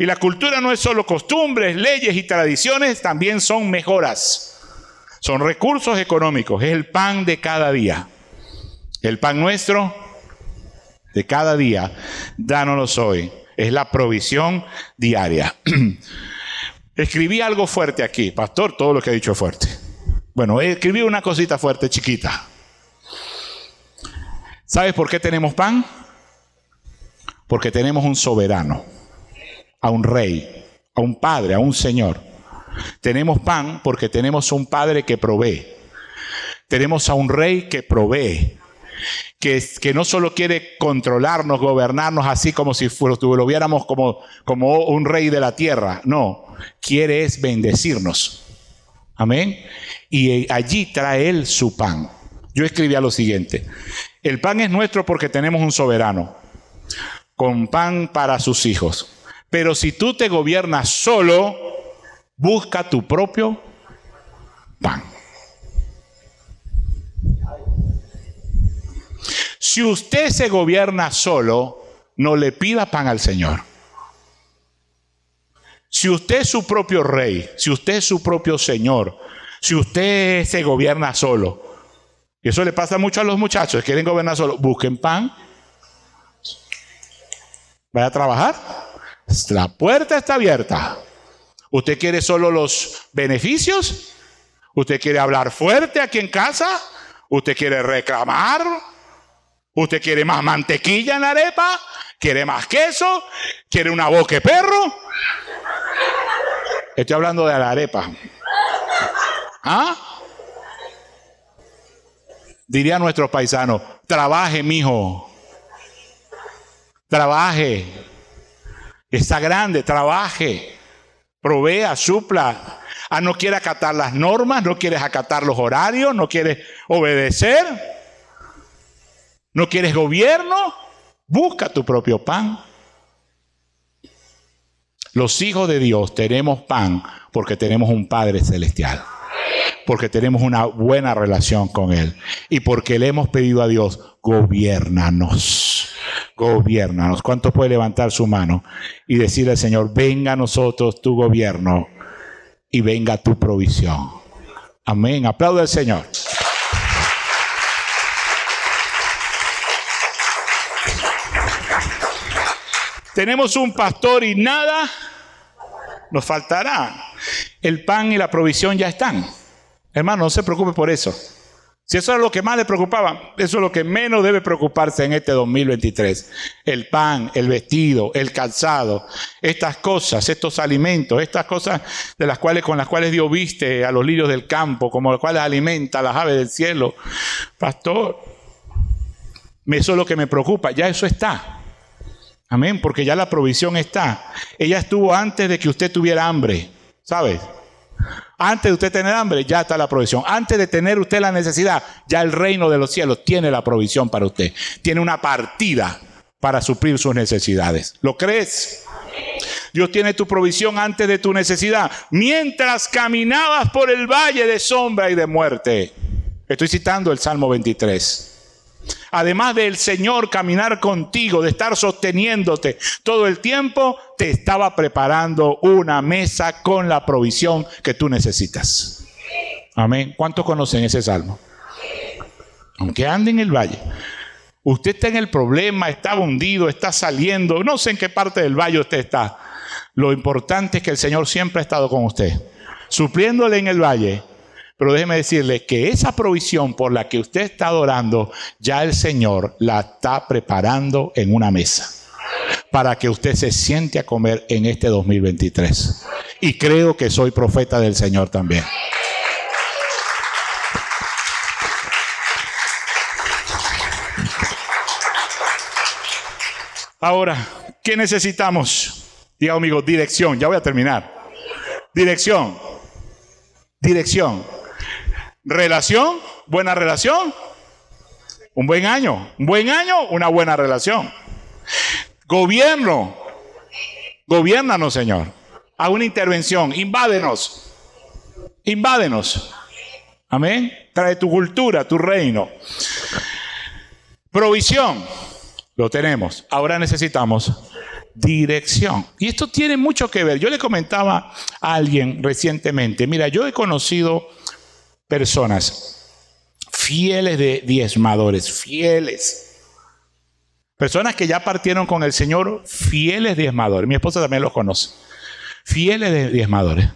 Y la cultura no es solo costumbres, leyes y tradiciones, también son mejoras. Son recursos económicos, es el pan de cada día. El pan nuestro de cada día, dánoslo hoy. Es la provisión diaria. [CLEARS THROAT] Escribí algo fuerte aquí, pastor, todo lo que he dicho es fuerte. Bueno, escribí una cosita fuerte, chiquita. ¿Sabes por qué tenemos pan? Porque tenemos un soberano a un rey, a un padre, a un señor. Tenemos pan porque tenemos un padre que provee. Tenemos a un rey que provee. Que, que no solo quiere controlarnos, gobernarnos así como si lo viéramos como, como un rey de la tierra. No, quiere es bendecirnos. Amén. Y allí trae él su pan. Yo escribía lo siguiente. El pan es nuestro porque tenemos un soberano. Con pan para sus hijos. Pero si tú te gobiernas solo, busca tu propio pan. Si usted se gobierna solo, no le pida pan al Señor. Si usted es su propio rey, si usted es su propio Señor, si usted se gobierna solo, y eso le pasa mucho a los muchachos, quieren gobernar solo, busquen pan, vaya a trabajar. La puerta está abierta. ¿Usted quiere solo los beneficios? ¿Usted quiere hablar fuerte aquí en casa? ¿Usted quiere reclamar? ¿Usted quiere más mantequilla en la arepa? ¿Quiere más queso? ¿Quiere una boca de perro? Estoy hablando de la arepa. ¿Ah? Diría nuestro paisano, trabaje, mijo. Trabaje. Está grande, trabaje, provea, supla. Ah, no quiere acatar las normas, no quieres acatar los horarios, no quieres obedecer, no quieres gobierno, busca tu propio pan. Los hijos de Dios tenemos pan porque tenemos un Padre celestial, porque tenemos una buena relación con Él y porque le hemos pedido a Dios, gobiernanos gobiernanos. ¿Cuántos puede levantar su mano y decirle al Señor, venga a nosotros tu gobierno y venga tu provisión? Amén. Aplaude al Señor. Tenemos un pastor y nada nos faltará. El pan y la provisión ya están. Hermano, no se preocupe por eso. Si eso es lo que más le preocupaba, eso es lo que menos debe preocuparse en este 2023. El pan, el vestido, el calzado, estas cosas, estos alimentos, estas cosas de las cuales con las cuales Dios viste a los lirios del campo, como las cuales alimenta a las aves del cielo. Pastor, eso es lo que me preocupa, ya eso está. Amén, porque ya la provisión está. Ella estuvo antes de que usted tuviera hambre, ¿sabes? Antes de usted tener hambre, ya está la provisión. Antes de tener usted la necesidad, ya el reino de los cielos tiene la provisión para usted. Tiene una partida para suplir sus necesidades. ¿Lo crees? Dios tiene tu provisión antes de tu necesidad. Mientras caminabas por el valle de sombra y de muerte. Estoy citando el Salmo 23 además del Señor caminar contigo, de estar sosteniéndote todo el tiempo, te estaba preparando una mesa con la provisión que tú necesitas. Amén. ¿Cuántos conocen ese salmo? Aunque ande en el valle. Usted está en el problema, está hundido, está saliendo, no sé en qué parte del valle usted está. Lo importante es que el Señor siempre ha estado con usted, supliéndole en el valle pero déjeme decirle que esa provisión por la que usted está adorando, ya el Señor la está preparando en una mesa para que usted se siente a comer en este 2023. Y creo que soy profeta del Señor también. Ahora, ¿qué necesitamos? Diga amigo, dirección. Ya voy a terminar. Dirección. Dirección. Relación, buena relación. Un buen año, un buen año, una buena relación. Gobierno, gobiernanos, Señor. A una intervención, invádenos, invádenos. Amén. Trae tu cultura, tu reino. Provisión, lo tenemos. Ahora necesitamos dirección. Y esto tiene mucho que ver. Yo le comentaba a alguien recientemente, mira, yo he conocido personas fieles de diezmadores, fieles. Personas que ya partieron con el Señor, fieles diezmadores. Mi esposa también los conoce. Fieles de diezmadores.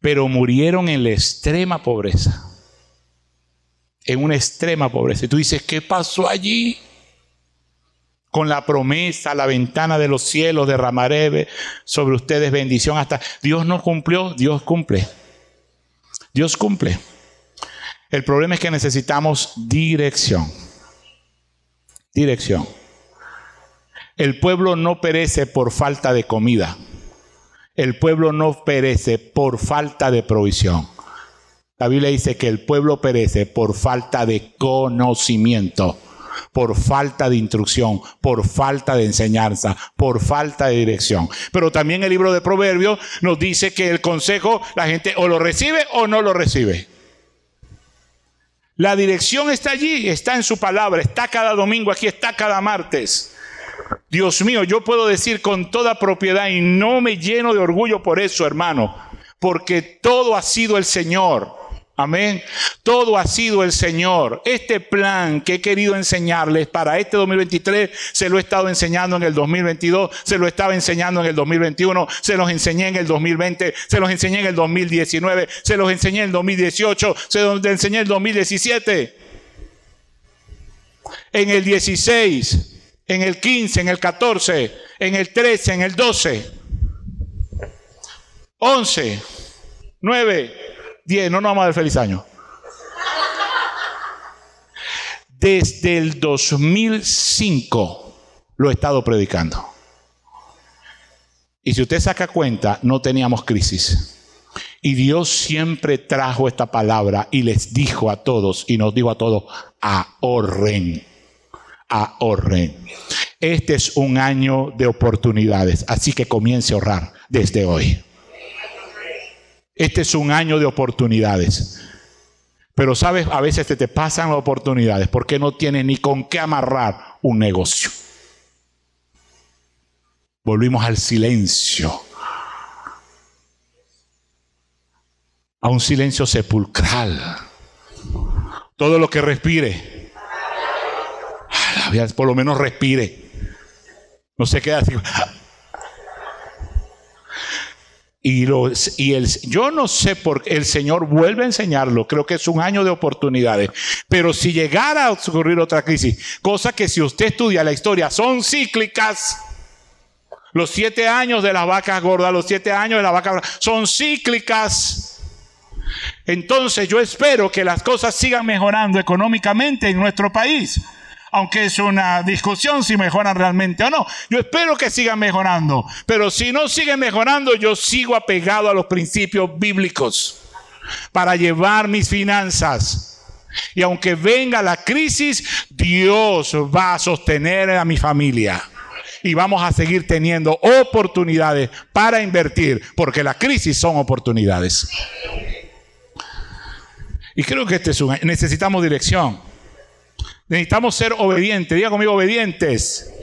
Pero murieron en la extrema pobreza. En una extrema pobreza. Y tú dices, ¿qué pasó allí? Con la promesa, la ventana de los cielos, derramaré sobre ustedes bendición hasta... Dios no cumplió, Dios cumple. Dios cumple. El problema es que necesitamos dirección. Dirección. El pueblo no perece por falta de comida. El pueblo no perece por falta de provisión. La Biblia dice que el pueblo perece por falta de conocimiento, por falta de instrucción, por falta de enseñanza, por falta de dirección. Pero también el libro de Proverbios nos dice que el consejo la gente o lo recibe o no lo recibe. La dirección está allí, está en su palabra, está cada domingo aquí, está cada martes. Dios mío, yo puedo decir con toda propiedad y no me lleno de orgullo por eso, hermano, porque todo ha sido el Señor. Amén. Todo ha sido el Señor. Este plan que he querido enseñarles para este 2023, se lo he estado enseñando en el 2022, se lo estaba enseñando en el 2021, se los enseñé en el 2020, se los enseñé en el 2019, se los enseñé en el 2018, se los enseñé en el 2017. En el 16, en el 15, en el 14, en el 13, en el 12, 11, 9, 10, no nos vamos a dar feliz año. Desde el 2005 lo he estado predicando. Y si usted saca cuenta, no teníamos crisis. Y Dios siempre trajo esta palabra y les dijo a todos, y nos dijo a todos, ahorren, ahorren. Este es un año de oportunidades, así que comience a ahorrar desde hoy. Este es un año de oportunidades. Pero sabes, a veces te, te pasan las oportunidades porque no tienes ni con qué amarrar un negocio. Volvimos al silencio. A un silencio sepulcral. Todo lo que respire. Por lo menos respire. No se queda así. Y, y el, yo no sé por qué el Señor vuelve a enseñarlo. Creo que es un año de oportunidades. Pero si llegara a ocurrir otra crisis, cosa que si usted estudia la historia son cíclicas. Los siete años de las vacas gordas, los siete años de la vaca gorda, son cíclicas. Entonces yo espero que las cosas sigan mejorando económicamente en nuestro país aunque es una discusión si mejoran realmente o no. Yo espero que sigan mejorando, pero si no siguen mejorando, yo sigo apegado a los principios bíblicos para llevar mis finanzas. Y aunque venga la crisis, Dios va a sostener a mi familia. Y vamos a seguir teniendo oportunidades para invertir, porque la crisis son oportunidades. Y creo que este es un... Necesitamos dirección. Necesitamos ser obedientes. Diga conmigo, obedientes.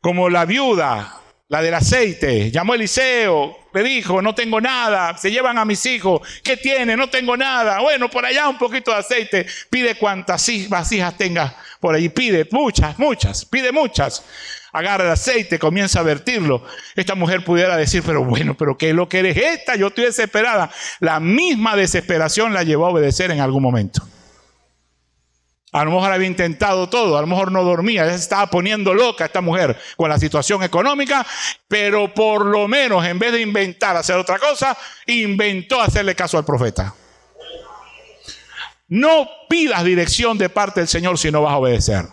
Como la viuda, la del aceite. Llamó Eliseo, le dijo, no tengo nada. Se llevan a mis hijos. ¿Qué tiene? No tengo nada. Bueno, por allá un poquito de aceite. Pide cuantas vasijas tenga por ahí. Pide muchas, muchas. Pide muchas. Agarra el aceite, comienza a vertirlo. Esta mujer pudiera decir, pero bueno, pero ¿qué es lo que eres esta? Yo estoy desesperada. La misma desesperación la llevó a obedecer en algún momento. A lo mejor había intentado todo, a lo mejor no dormía, ya se estaba poniendo loca esta mujer con la situación económica, pero por lo menos en vez de inventar hacer otra cosa, inventó hacerle caso al profeta. No pidas dirección de parte del Señor si no vas a obedecer.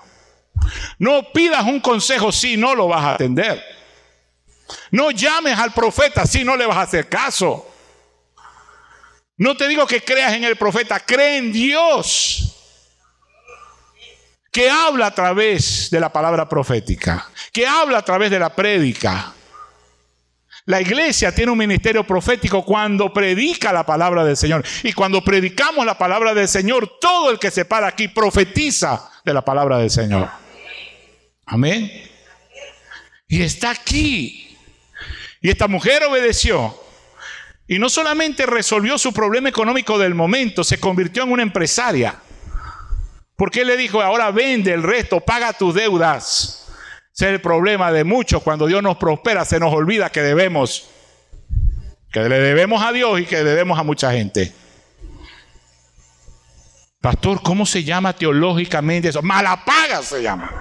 No pidas un consejo si no lo vas a atender. No llames al profeta si no le vas a hacer caso. No te digo que creas en el profeta, cree en Dios que habla a través de la palabra profética, que habla a través de la prédica. La iglesia tiene un ministerio profético cuando predica la palabra del Señor. Y cuando predicamos la palabra del Señor, todo el que se para aquí profetiza de la palabra del Señor. Amén. Y está aquí. Y esta mujer obedeció. Y no solamente resolvió su problema económico del momento, se convirtió en una empresaria. Porque él le dijo, ahora vende el resto, paga tus deudas. Ese es el problema de muchos. Cuando Dios nos prospera, se nos olvida que debemos. Que le debemos a Dios y que le debemos a mucha gente. Pastor, ¿cómo se llama teológicamente eso? Malapaga se llama.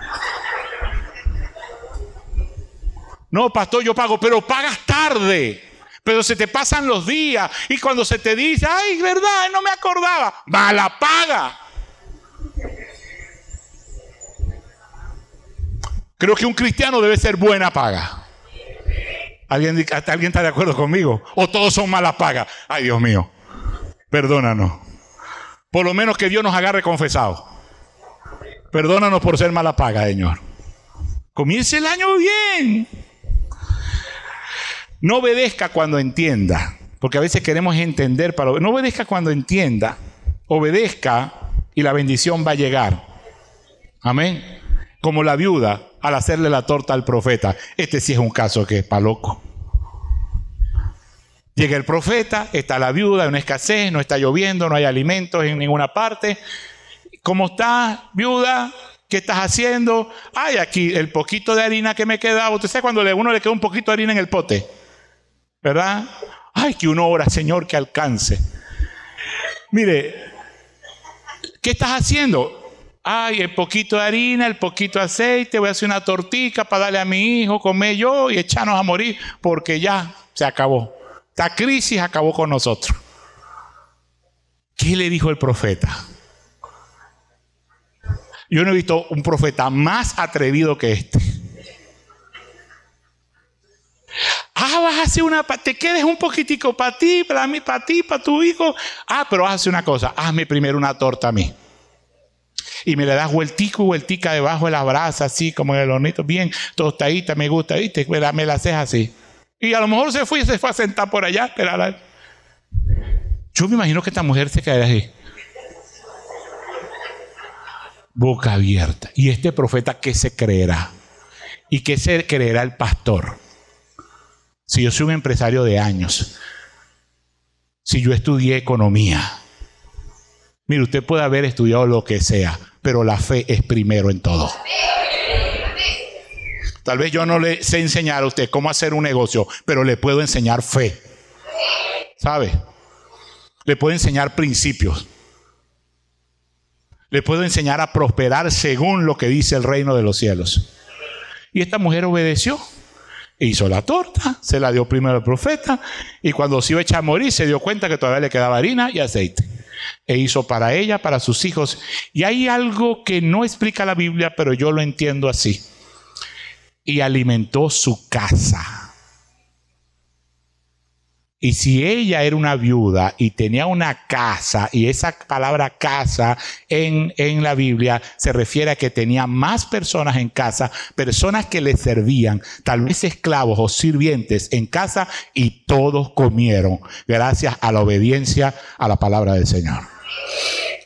No, pastor, yo pago, pero pagas tarde. Pero se te pasan los días y cuando se te dice, ay, verdad, no me acordaba, malapaga. Creo que un cristiano debe ser buena paga. ¿Alguien, ¿Alguien está de acuerdo conmigo? ¿O todos son malas pagas? Ay, Dios mío. Perdónanos. Por lo menos que Dios nos agarre confesados. Perdónanos por ser mala paga, Señor. Comience el año bien. No obedezca cuando entienda. Porque a veces queremos entender para... No obedezca cuando entienda. Obedezca y la bendición va a llegar. Amén. Como la viuda al hacerle la torta al profeta. Este sí es un caso que es para loco. Llega el profeta, está la viuda, hay una escasez, no está lloviendo, no hay alimentos en ninguna parte. ¿Cómo está, viuda? ¿Qué estás haciendo? Ay, aquí el poquito de harina que me quedaba. Usted sabe cuando a uno le queda un poquito de harina en el pote, ¿verdad? Ay, que uno ora, Señor, que alcance. Mire, ¿qué estás haciendo? Ay, el poquito de harina, el poquito de aceite, voy a hacer una tortica para darle a mi hijo, comer yo y echarnos a morir, porque ya se acabó. Esta crisis acabó con nosotros. ¿Qué le dijo el profeta? Yo no he visto un profeta más atrevido que este. Ah, vas a hacer una, te quedes un poquitico para ti, para mí, para ti, para tu hijo. Ah, pero vas a hacer una cosa, hazme primero una torta a mí y me le das vueltico y vueltica debajo de la brasa, así como en el hornito, bien tostadita, me gusta, ¿viste? Me la, haces así. Y a lo mejor se fue y se fue a sentar por allá, esperar. Yo me imagino que esta mujer se quedaría así. Boca abierta. ¿Y este profeta qué se creerá? ¿Y qué se creerá el pastor? Si yo soy un empresario de años, si yo estudié economía, mire, usted puede haber estudiado lo que sea, pero la fe es primero en todo. Tal vez yo no le sé enseñar a usted cómo hacer un negocio, pero le puedo enseñar fe. ¿sabe? Le puedo enseñar principios. Le puedo enseñar a prosperar según lo que dice el reino de los cielos. Y esta mujer obedeció. Hizo la torta, se la dio primero al profeta y cuando se iba a echar a morir se dio cuenta que todavía le quedaba harina y aceite. E hizo para ella, para sus hijos. Y hay algo que no explica la Biblia, pero yo lo entiendo así. Y alimentó su casa. Y si ella era una viuda y tenía una casa, y esa palabra casa en, en, la Biblia se refiere a que tenía más personas en casa, personas que le servían, tal vez esclavos o sirvientes en casa, y todos comieron gracias a la obediencia a la palabra del Señor.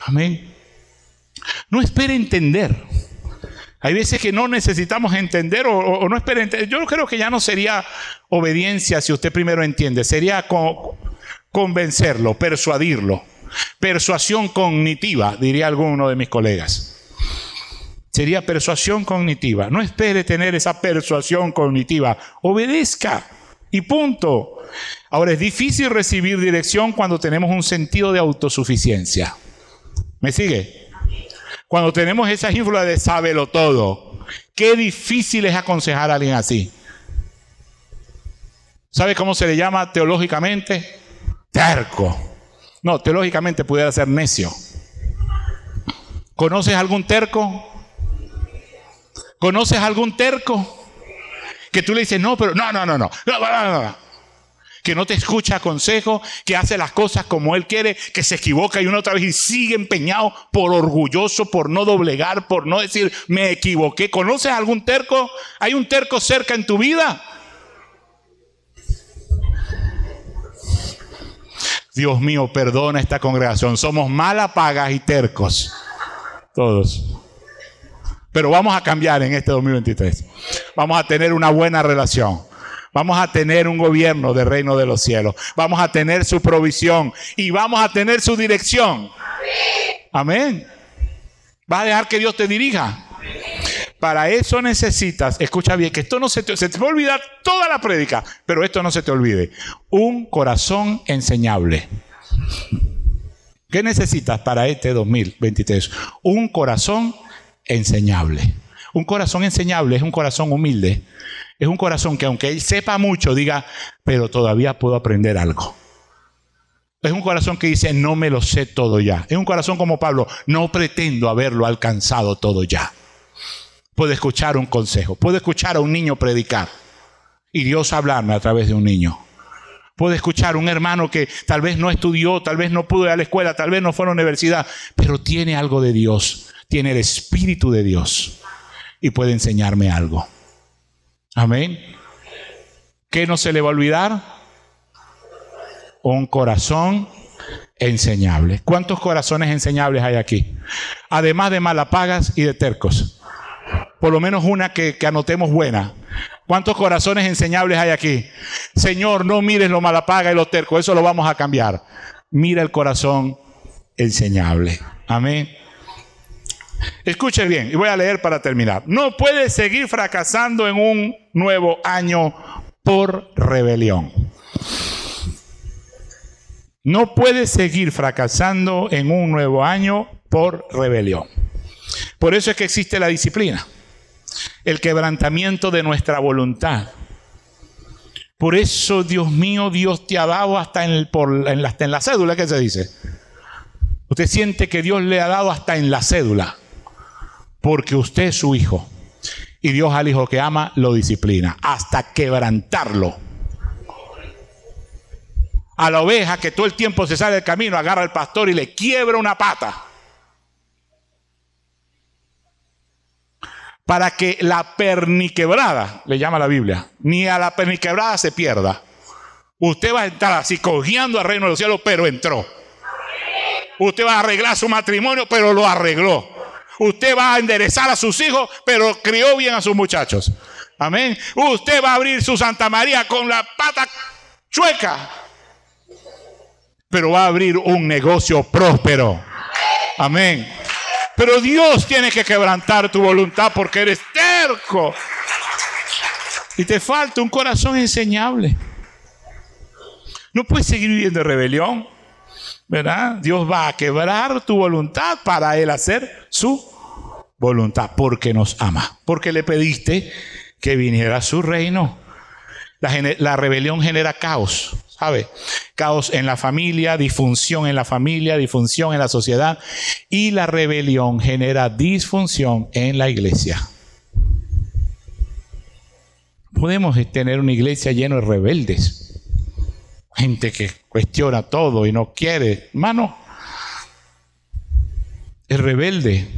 Amén. No espere entender. Hay veces que no necesitamos entender o, no esperen entender. Yo creo que ya no sería obediencia si usted primero entiende. Sería convencerlo, persuadirlo. Persuasión cognitiva, diría alguno de mis colegas. Sería persuasión cognitiva. No espere tener esa persuasión cognitiva. Obedezca. Y punto. Ahora es difícil recibir dirección cuando tenemos un sentido de autosuficiencia. ¿Me sigue? Cuando tenemos esa ínfula de sábelo todo, qué difícil es aconsejar a alguien así. ¿Sabe cómo se le llama teológicamente? Terco. No, teológicamente pudiera ser necio. ¿Conoces algún terco? ¿Conoces algún terco? Que tú le dices, no, pero no, no, no, no. no, no, no que no te escucha consejo, que hace las cosas como él quiere, que se equivoca y una otra vez y sigue empeñado por orgulloso, por no doblegar, por no decir me equivoqué. ¿Conoces algún terco? ¿Hay un terco cerca en tu vida? Dios mío, perdona esta congregación. Somos mala pagas y tercos. Todos. Pero vamos a cambiar en este 2023. Vamos a tener una buena relación. Vamos a tener un gobierno del reino de los cielos. Vamos a tener su provisión y vamos a tener su dirección. Amén. ¿Vas a dejar que Dios te dirija? Para eso necesitas, escucha bien, que esto no se te, se te va a olvidar toda la prédica, pero esto no se te olvide. Un corazón enseñable. ¿Qué necesitas para este 2023? Un corazón enseñable. Un corazón enseñable es un corazón humilde es un corazón que aunque él sepa mucho, diga, pero todavía puedo aprender algo. Es un corazón que dice, no me lo sé todo ya. Es un corazón como Pablo, no pretendo haberlo alcanzado todo ya. Puedo escuchar un consejo, puedo escuchar a un niño predicar y Dios hablarme a través de un niño. Puedo escuchar a un hermano que tal vez no estudió, tal vez no pudo ir a la escuela, tal vez no fue a la universidad, pero tiene algo de Dios, tiene el Espíritu de Dios y puede enseñarme algo. Amén. ¿Qué no se le va a olvidar? Un corazón enseñable. ¿Cuántos corazones enseñables hay aquí? Además de malapagas y de tercos. Por lo menos una que, que, anotemos buena. ¿Cuántos corazones enseñables hay aquí? Señor, no mires lo malapaga y lo terco. Eso lo vamos a cambiar. Mira el corazón enseñable. Amén. Escuche bien, y voy a leer para terminar. No puede seguir fracasando en un nuevo año por rebelión. No puede seguir fracasando en un nuevo año por rebelión. Por eso es que existe la disciplina, el quebrantamiento de nuestra voluntad. Por eso, Dios mío, Dios te ha dado hasta en, la, hasta en la cédula, ¿qué se dice? Usted siente que Dios le ha dado hasta en la cédula porque usted es su hijo. Y Dios al hijo que ama lo disciplina hasta quebrantarlo. A la oveja que todo el tiempo se sale del camino, agarra al pastor y le quiebra una pata. Para que la perniquebrada, le llama la Biblia, ni a la perniquebrada se pierda. Usted va a entrar así cogiendo al reino de los cielos, pero entró. Usted va a arreglar su matrimonio, pero lo arregló. Usted va a enderezar a sus hijos, pero crió bien a sus muchachos. Amén. Usted va a abrir su Santa María con la pata chueca, pero va a abrir un negocio próspero. Amén. Pero Dios tiene que quebrantar tu voluntad porque eres terco. Y te falta un corazón enseñable. No puedes seguir viviendo en rebelión, ¿verdad? Dios va a quebrar tu voluntad para Él hacer su voluntad, porque nos ama, porque le pediste que viniera a su reino. La, rebelión genera caos, ¿sabe? Caos en la familia, disfunción en la familia, disfunción en la sociedad y la rebelión genera disfunción en la iglesia. Podemos tener una iglesia llena de rebeldes gente que cuestiona todo y no quiere. Hermano, es rebelde.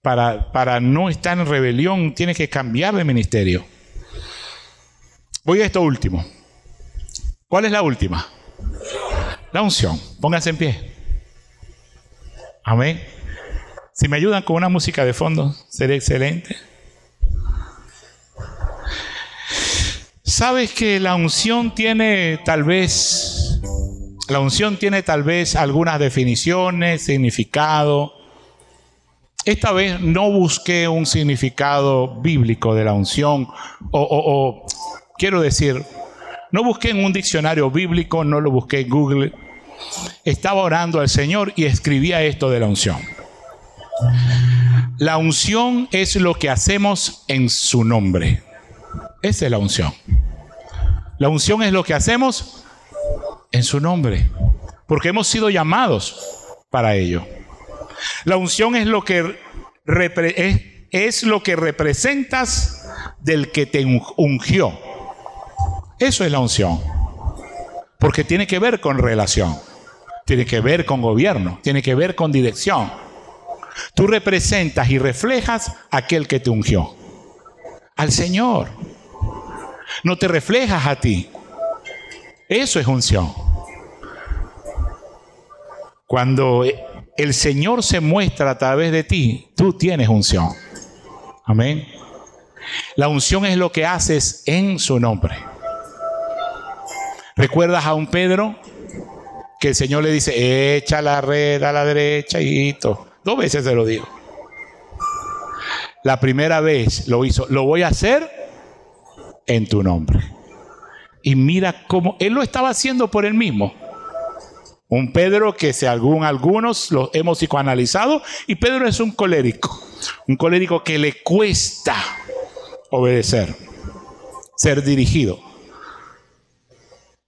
Para, para no estar en rebelión tiene que cambiar de ministerio. Voy a esto último. ¿Cuál es la última? La unción. Pónganse en pie. Amén. Si me ayudan con una música de fondo, sería excelente. Sabes que la unción tiene tal vez, la unción tiene tal vez algunas definiciones, significado. Esta vez no busqué un significado bíblico de la unción, o, o quiero decir, no busqué en un diccionario bíblico, no lo busqué en Google. Estaba orando al Señor y escribía esto de la unción. La unción es lo que hacemos en su nombre. Esa es la unción. La unción es lo que hacemos en su nombre, porque hemos sido llamados para ello. La unción es lo que, es, lo que representas del que te ungió. Eso es la unción. Porque tiene que ver con relación, tiene que ver con gobierno, tiene que ver con dirección. Tú representas y reflejas aquel que te ungió, al Señor no te reflejas a ti. Eso es unción. Cuando el Señor se muestra a través de ti, tú tienes unción. Amén. La unción es lo que haces en su nombre. ¿Recuerdas a un Pedro que el Señor le dice, echa la red a la derecha, hijito? Dos veces se lo digo. La primera vez lo hizo, lo voy a hacer en tu nombre. Y mira cómo él lo estaba haciendo por él mismo. Un Pedro que si algún, algunos lo hemos psicoanalizado, y Pedro es un colérico, un colérico que le cuesta obedecer, ser dirigido.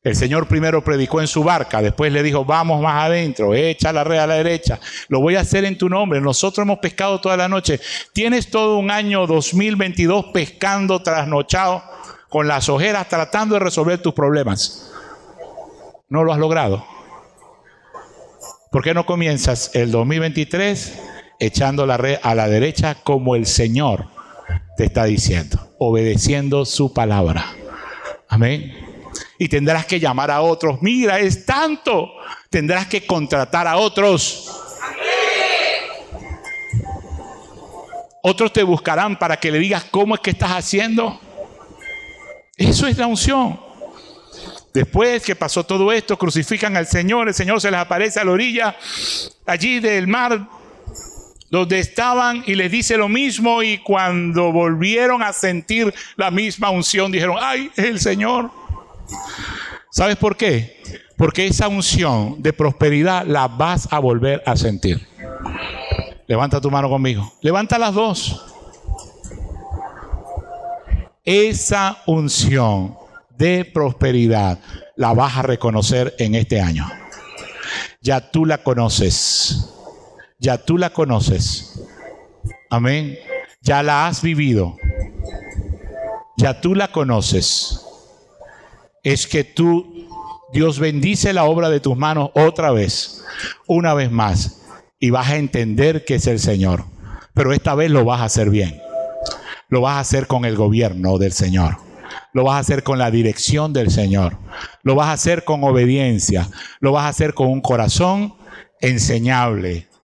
El Señor primero predicó en su barca, después le dijo, vamos más adentro, echa la red a la derecha, lo voy a hacer en tu nombre. Nosotros hemos pescado toda la noche. Tienes todo un año 2022 pescando trasnochado con las ojeras tratando de resolver tus problemas. No lo has logrado. ¿Por qué no comienzas el 2023 echando la red a la derecha como el Señor te está diciendo, obedeciendo su palabra? Amén. Y tendrás que llamar a otros. Mira, es tanto. Tendrás que contratar a otros. Otros te buscarán para que le digas cómo es que estás haciendo. Eso es la unción. Después que pasó todo esto, crucifican al Señor, el Señor se les aparece a la orilla allí del mar donde estaban y les dice lo mismo y cuando volvieron a sentir la misma unción dijeron, ay, es el Señor. ¿Sabes por qué? Porque esa unción de prosperidad la vas a volver a sentir. Levanta tu mano conmigo. Levanta las dos. Esa unción de prosperidad la vas a reconocer en este año. Ya tú la conoces. Ya tú la conoces. Amén. Ya la has vivido. Ya tú la conoces. Es que tú, Dios bendice la obra de tus manos otra vez, una vez más, y vas a entender que es el Señor. Pero esta vez lo vas a hacer bien lo vas a hacer con el gobierno del Señor. Lo vas a hacer con la dirección del Señor. Lo vas a hacer con obediencia. Lo vas a hacer con un corazón enseñable.